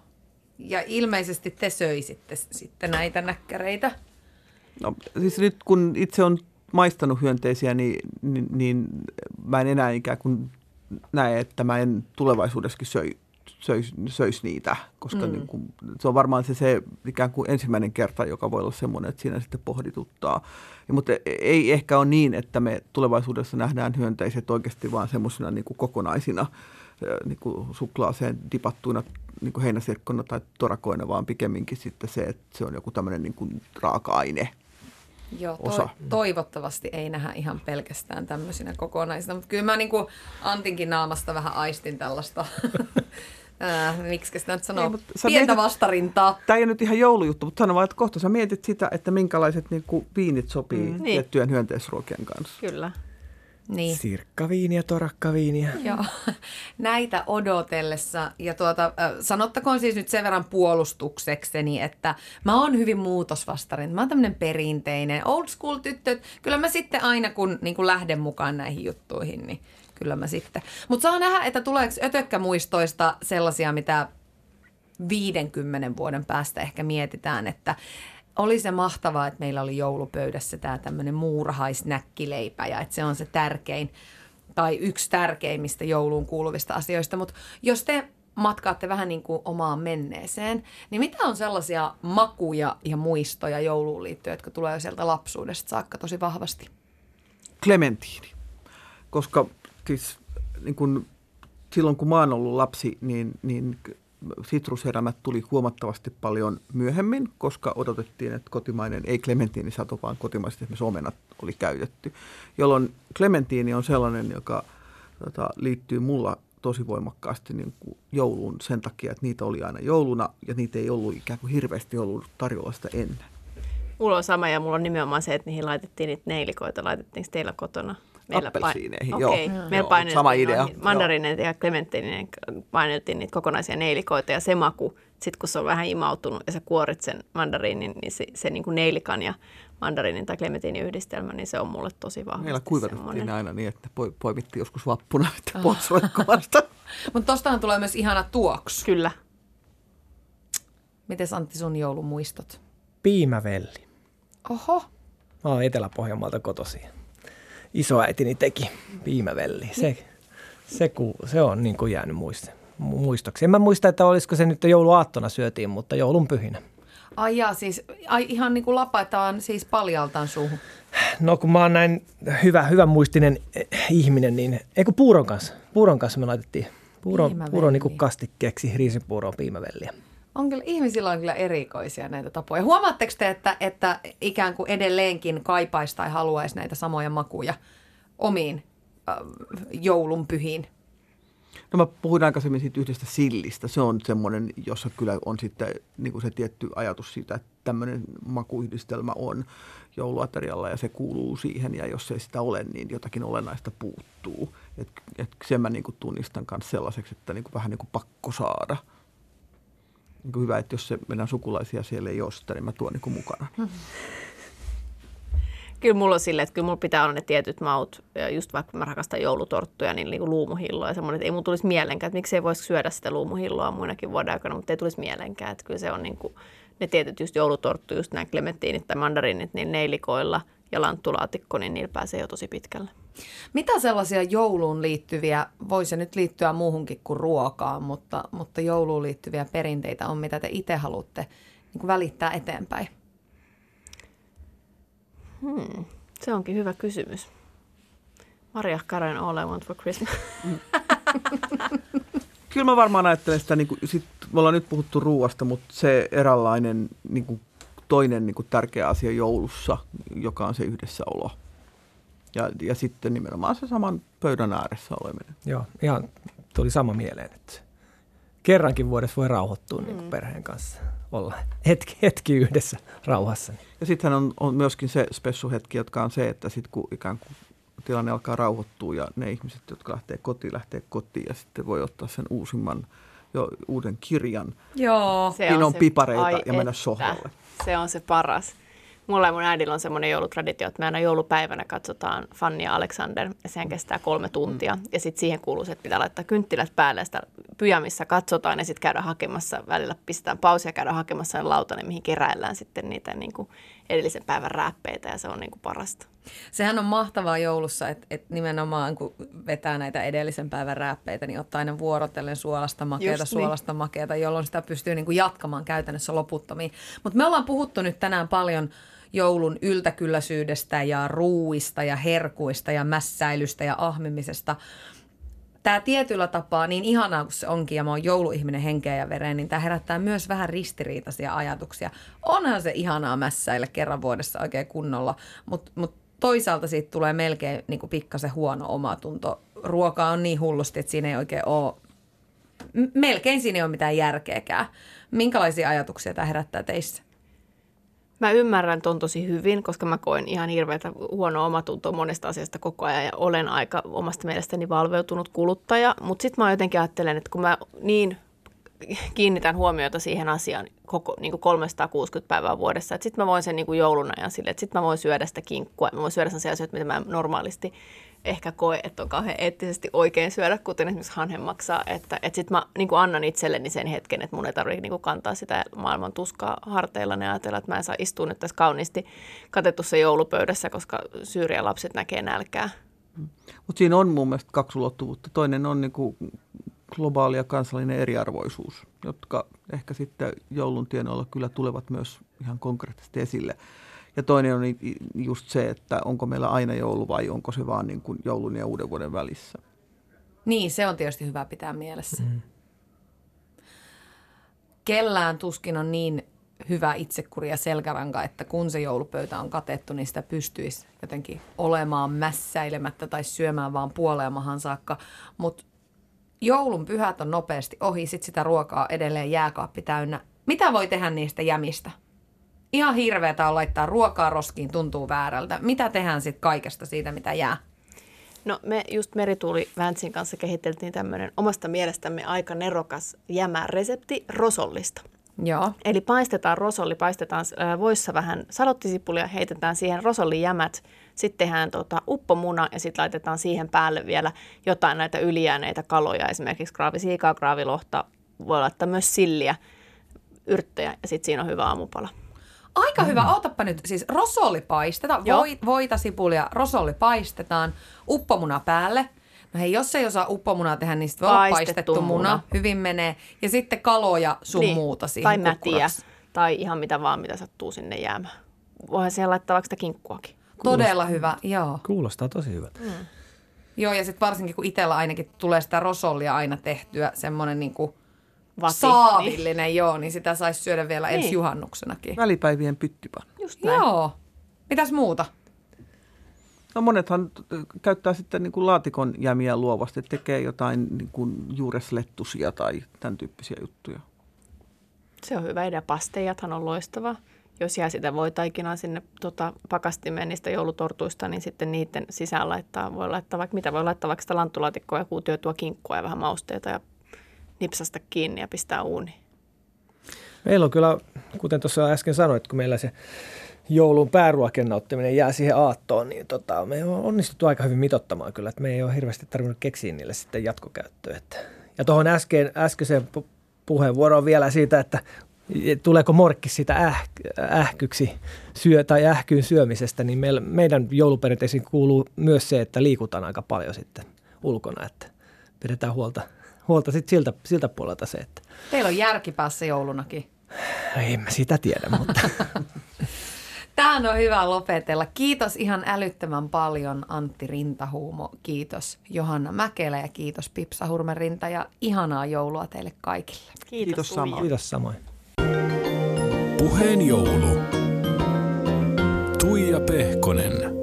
[SPEAKER 3] Ja ilmeisesti te söisitte sitten näitä näkkäreitä.
[SPEAKER 6] No siis nyt kun itse on maistanut hyönteisiä, niin, niin, niin mä en enää ikään kuin näe, että mä en tulevaisuudessakin söi söisi, söis niitä, koska mm. niin kuin, se on varmaan se, se ikään kuin ensimmäinen kerta, joka voi olla semmoinen, että siinä sitten pohdituttaa. Ja, mutta ei ehkä ole niin, että me tulevaisuudessa nähdään hyönteiset oikeasti vaan semmoisina niin kuin kokonaisina niin kuin suklaaseen dipattuina niin kuin heinäsirkkona tai torakoina, vaan pikemminkin sitten se, että se on joku tämmöinen niin kuin raaka-aine –
[SPEAKER 3] Joo, to- toivottavasti ei nähdä ihan pelkästään tämmöisinä kokonaisina, mutta kyllä mä niin kuin Antinkin naamasta vähän aistin tällaista Äh, miksi sitä nyt sanoo, ei, pientä mietit, vastarintaa.
[SPEAKER 6] Tämä ei ole nyt ihan joulujuttu, mutta sano vaan, että kohta sä mietit sitä, että minkälaiset niin kuin, viinit sopii mm. tiettyjen niin. hyönteisruokien kanssa.
[SPEAKER 5] Kyllä.
[SPEAKER 3] Niin.
[SPEAKER 4] Sirkkaviiniä, torakkaviiniä.
[SPEAKER 3] Joo, näitä odotellessa. Ja tuota, sanottakoon siis nyt sen verran puolustuksekseni, että mä oon hyvin muutosvastainen. Mä oon tämmöinen perinteinen old school tyttö. Kyllä mä sitten aina, kun niin kun lähden mukaan näihin juttuihin, niin kyllä mä sitten. Mutta saa nähdä, että tuleeko ötökkämuistoista sellaisia, mitä 50 vuoden päästä ehkä mietitään, että oli se mahtavaa, että meillä oli joulupöydässä tämä tämmöinen muurahaisnäkkileipä ja että se on se tärkein tai yksi tärkeimmistä jouluun kuuluvista asioista. Mutta jos te matkaatte vähän niin kuin omaan menneeseen, niin mitä on sellaisia makuja ja muistoja jouluun liittyen, jotka tulee sieltä lapsuudesta saakka tosi vahvasti?
[SPEAKER 6] Clementiini. Koska niin kun, silloin kun mä oon ollut lapsi, niin, niin sitrushedelmät tuli huomattavasti paljon myöhemmin, koska odotettiin, että kotimainen, ei klementiinisato, vaan kotimaiset esimerkiksi omenat oli käytetty. Jolloin klementiini on sellainen, joka tota, liittyy mulla tosi voimakkaasti niin kuin jouluun sen takia, että niitä oli aina jouluna ja niitä ei ollut ikään kuin hirveästi ollut tarjolla sitä ennen.
[SPEAKER 5] Mulla on sama ja mulla on nimenomaan se, että niihin laitettiin niitä neilikoita. Laitettiinko teillä kotona?
[SPEAKER 6] Appelsiineihin,
[SPEAKER 5] pain...
[SPEAKER 6] joo.
[SPEAKER 5] Okay.
[SPEAKER 6] joo.
[SPEAKER 5] Meillä paineltiin
[SPEAKER 6] sama idea.
[SPEAKER 5] Mandarineet ja klementtiineen paineltiin niitä kokonaisia neilikoita ja se maku, sitten kun se on vähän imautunut ja sä kuorit sen mandariinin, niin se, se niin kuin neilikan ja mandariinin tai klementtiinin yhdistelmä, niin se on mulle tosi vahvasti
[SPEAKER 6] Meillä kuivatettiin
[SPEAKER 5] semmoinen.
[SPEAKER 6] aina niin, että poimittiin joskus vappuna, että pois roikkumasta.
[SPEAKER 3] Mutta tostahan tulee myös ihana tuoksu.
[SPEAKER 5] Kyllä.
[SPEAKER 3] Miten Antti sun joulumuistot?
[SPEAKER 4] Piimävelli.
[SPEAKER 3] Oho,
[SPEAKER 4] Mä oon Etelä-Pohjanmaalta kotoisin. Isoäitini teki piimävelli. Se, se, ku, se on niin kuin jäänyt muist, mu- muistoksi. En mä muista, että olisiko se nyt jouluaattona syötiin, mutta joulun pyhinä.
[SPEAKER 3] ai jaa, siis ai, ihan niin kuin lapataan siis paljaltaan suuhun.
[SPEAKER 4] No kun mä oon näin hyvä, hyvä muistinen eh, ihminen, niin eikö puuron kanssa? Puuron kanssa me laitettiin puuro,
[SPEAKER 3] Piimävelli.
[SPEAKER 4] puuro niin kuin kastikkeeksi riisipuuroon piimävelliä.
[SPEAKER 3] On kyllä, ihmisillä on kyllä erikoisia näitä tapoja. Huomaatteko te, että, että ikään kuin edelleenkin kaipaisi tai haluaisi näitä samoja makuja omiin äh, joulunpyhiin?
[SPEAKER 6] No mä puhuin aikaisemmin siitä yhdestä sillistä. Se on semmoinen, jossa kyllä on sitten niin kuin se tietty ajatus siitä, että tämmöinen makuyhdistelmä on jouluaterialla ja se kuuluu siihen. Ja jos ei sitä ole, niin jotakin olennaista puuttuu. Et, et sen mä niin kuin tunnistan myös sellaiseksi, että niin kuin vähän niin kuin pakko saada. Niin kuin hyvä, että jos se meidän sukulaisia siellä ei ole sitä, niin mä tuon niin kuin mukana.
[SPEAKER 5] Kyllä mulla on silleen, että kyllä mulla pitää olla ne tietyt maut. Ja just vaikka mä rakastan joulutorttuja, niin niinku luumuhilloa ja semmoinen, että ei mun tulisi mielenkään, että miksei voisi syödä sitä luumuhilloa muinakin vuoden aikana, mutta ei tulisi mielenkään. Että kyllä se on niinku, ne tietyt just joulutorttu, just nämä klementtiinit tai mandariinit, niin neilikoilla ja lanttulaatikko, niin niillä pääsee jo tosi pitkälle.
[SPEAKER 3] Mitä sellaisia jouluun liittyviä, voi se nyt liittyä muuhunkin kuin ruokaan, mutta, mutta jouluun liittyviä perinteitä on, mitä te itse haluatte niin kuin välittää eteenpäin?
[SPEAKER 5] Hmm. Se onkin hyvä kysymys. Maria Karen All I Want for Christmas.
[SPEAKER 6] Kyllä mä varmaan ajattelen sitä, niin kuin, sit, me ollaan nyt puhuttu ruuasta, mutta se eräänlainen niin kuin, toinen niin kuin, tärkeä asia joulussa, joka on se yhdessäolo. Ja, ja sitten nimenomaan se saman pöydän ääressä oleminen.
[SPEAKER 4] Joo, ihan tuli sama mieleen, että kerrankin vuodessa voi rauhoittua niin kuin perheen kanssa, olla hetki, hetki yhdessä rauhassa.
[SPEAKER 6] Ja sittenhän on, on myöskin se spessuhetki, jotka on se, että sitten kun ikään kuin tilanne alkaa rauhoittua ja ne ihmiset, jotka lähtee kotiin, lähtee kotiin ja sitten voi ottaa sen uusimman, jo uuden kirjan.
[SPEAKER 3] Joo.
[SPEAKER 5] Se
[SPEAKER 6] on
[SPEAKER 5] se-
[SPEAKER 6] pipareita
[SPEAKER 5] ai
[SPEAKER 6] ja mennä
[SPEAKER 5] että.
[SPEAKER 6] sohvalle.
[SPEAKER 5] Se on se paras. Mulla ja mun äidillä on semmoinen joulutraditio, että me aina joulupäivänä katsotaan Fanny ja Alexander, ja sehän kestää kolme tuntia. Ja sitten siihen kuuluu se, että pitää laittaa kynttilät päälle, ja sitä pyjamissa katsotaan, ja sitten käydään hakemassa, välillä pistetään pausia ja käydään hakemassa sen lautanen, mihin keräillään sitten niitä niin kuin edellisen päivän räppeitä, ja se on niin kuin parasta.
[SPEAKER 3] Sehän on mahtavaa joulussa, että, että nimenomaan kun vetää näitä edellisen päivän räppeitä, niin ottaa aina vuorotellen suolasta makeata,
[SPEAKER 5] Just niin.
[SPEAKER 3] suolasta makeata, jolloin sitä pystyy niin kuin jatkamaan käytännössä loputtomiin. Mutta me ollaan puhuttu nyt tänään paljon joulun yltäkylläisyydestä ja ruuista ja herkuista ja mässäilystä ja ahmimisesta. Tämä tietyllä tapaa, niin ihanaa kuin se onkin, ja mä oon jouluihminen henkeä ja vereen, niin tämä herättää myös vähän ristiriitaisia ajatuksia. Onhan se ihanaa mässäillä kerran vuodessa oikein kunnolla, mutta mut toisaalta siitä tulee melkein niin pikkasen huono omatunto. Ruoka on niin hullusti, että siinä ei oikein ole, melkein siinä ei ole mitään järkeäkään. Minkälaisia ajatuksia tämä herättää teissä?
[SPEAKER 5] Mä ymmärrän ton tosi hyvin, koska mä koen ihan hirveätä huonoa omatuntoa monesta asiasta koko ajan ja olen aika omasta mielestäni valveutunut kuluttaja. Mutta sitten mä jotenkin ajattelen, että kun mä niin kiinnitän huomiota siihen asiaan koko niin kuin 360 päivää vuodessa. Että sitten mä voin sen niin kuin joulun ajan sille, että sitten mä voin syödä sitä kinkkua. Mä voin syödä sellaisia asioita, mitä mä normaalisti ehkä koe, että on kauhean eettisesti oikein syödä, kuten esimerkiksi hanhen maksaa. Että, että sitten mä niin annan itselleni sen hetken, että mun ei tarvitse niin kantaa sitä maailman tuskaa harteilla ja ajatella, että mä en saa istua nyt tässä kauniisti katetussa joulupöydässä, koska Syyrian lapset näkee nälkää.
[SPEAKER 6] Mutta siinä on mun mielestä kaksi ulottuvuutta. Toinen on niin kuin globaali ja kansallinen eriarvoisuus, jotka ehkä sitten joulun tienoilla kyllä tulevat myös ihan konkreettisesti esille. Ja toinen on just se, että onko meillä aina joulu vai onko se vaan niin kuin joulun ja uuden vuoden välissä.
[SPEAKER 3] Niin, se on tietysti hyvä pitää mielessä. Mm. Kellään tuskin on niin hyvä itsekuri ja selkäranka, että kun se joulupöytä on katettu, niin sitä pystyisi jotenkin olemaan mässäilemättä tai syömään vaan puoleen mahan saakka. Mutta joulun pyhät on nopeasti ohi, sitten sitä ruokaa edelleen jääkaappi täynnä. Mitä voi tehdä niistä jämistä? Ihan hirveätä on laittaa ruokaa roskiin, tuntuu väärältä. Mitä tehdään sitten kaikesta siitä, mitä jää?
[SPEAKER 5] No me just Merituuli Väntsin kanssa kehiteltiin tämmöinen omasta mielestämme aika nerokas jämä resepti rosollista.
[SPEAKER 3] Joo.
[SPEAKER 5] Eli paistetaan rosolli, paistetaan voissa vähän salottisipulia, heitetään siihen rosollijämät, sitten tehdään tota, uppomuna ja sitten laitetaan siihen päälle vielä jotain näitä ylijääneitä kaloja, esimerkiksi kraavisiikaa, kraavilohta, voi laittaa myös silliä, yrttejä ja sitten siinä on hyvä aamupala.
[SPEAKER 3] Aika hyvä, ootappa nyt. Siis rosolli paistetaan, Voi, voita, sipulia, rosolli paistetaan, uppomuna päälle. No hei, jos ei osaa uppomunaa tehdä, niin sitten voi olla paistettu muna. muna. Hyvin menee. Ja sitten kaloja sun niin. muuta siihen
[SPEAKER 5] Tai mätiä. Tai ihan mitä vaan, mitä sattuu sinne jäämään. Voihan siellä laittaa vaikka sitä kinkkuakin.
[SPEAKER 3] Kuulostaa, Todella hyvä, joo.
[SPEAKER 4] Kuulostaa tosi hyvältä. Mm.
[SPEAKER 3] Joo, ja sitten varsinkin kun itsellä ainakin tulee sitä rosollia aina tehtyä, semmoinen niin kuin Vati, saavillinen, niin. joo, niin sitä saisi syödä vielä niin. ensi juhannuksenakin.
[SPEAKER 6] Välipäivien pyttypan.
[SPEAKER 3] Just näin. Joo. Mitäs muuta?
[SPEAKER 6] No monethan käyttää sitten niin kuin laatikon jämiä luovasti, tekee jotain niin kuin juureslettusia tai tämän tyyppisiä juttuja.
[SPEAKER 5] Se on hyvä idea. Pasteijathan on loistava. Jos jää sitä voi taikinaa sinne tota, pakastimeen niistä joulutortuista, niin sitten niiden sisään laittaa, voi laittaa vaikka mitä, voi laittaa vaikka sitä lanttulaatikkoa ja kuutioitua kinkkua ja vähän mausteita ja nipsasta kiinni ja pistää uuni.
[SPEAKER 4] Meillä on kyllä, kuten tuossa äsken sanoit, kun meillä se joulun pääruokien jää siihen aattoon, niin tota, me on onnistuttu aika hyvin mitottamaan kyllä, että me ei ole hirveästi tarvinnut keksiä niille sitten jatkokäyttöä. Että. Ja tuohon äsken, äskeiseen puheenvuoroon vielä siitä, että tuleeko morkki sitä äh, ähkyksi syö, tai ähkyyn syömisestä, niin meillä, meidän jouluperinteisiin kuuluu myös se, että liikutaan aika paljon sitten ulkona, että pidetään huolta, huolta sit siltä, siltä puolelta se, että...
[SPEAKER 3] Teillä on järki päässä joulunakin.
[SPEAKER 4] Ei mä sitä tiedä, mutta...
[SPEAKER 3] Tähän on hyvä lopetella. Kiitos ihan älyttömän paljon Antti Rintahuumo, kiitos Johanna Mäkelä ja kiitos Pipsa Hurmerinta ja ihanaa joulua teille kaikille.
[SPEAKER 5] Kiitos, kiitos
[SPEAKER 4] samoin. Kiitos samoin.
[SPEAKER 2] Puheen joulu. Tuija Pehkonen.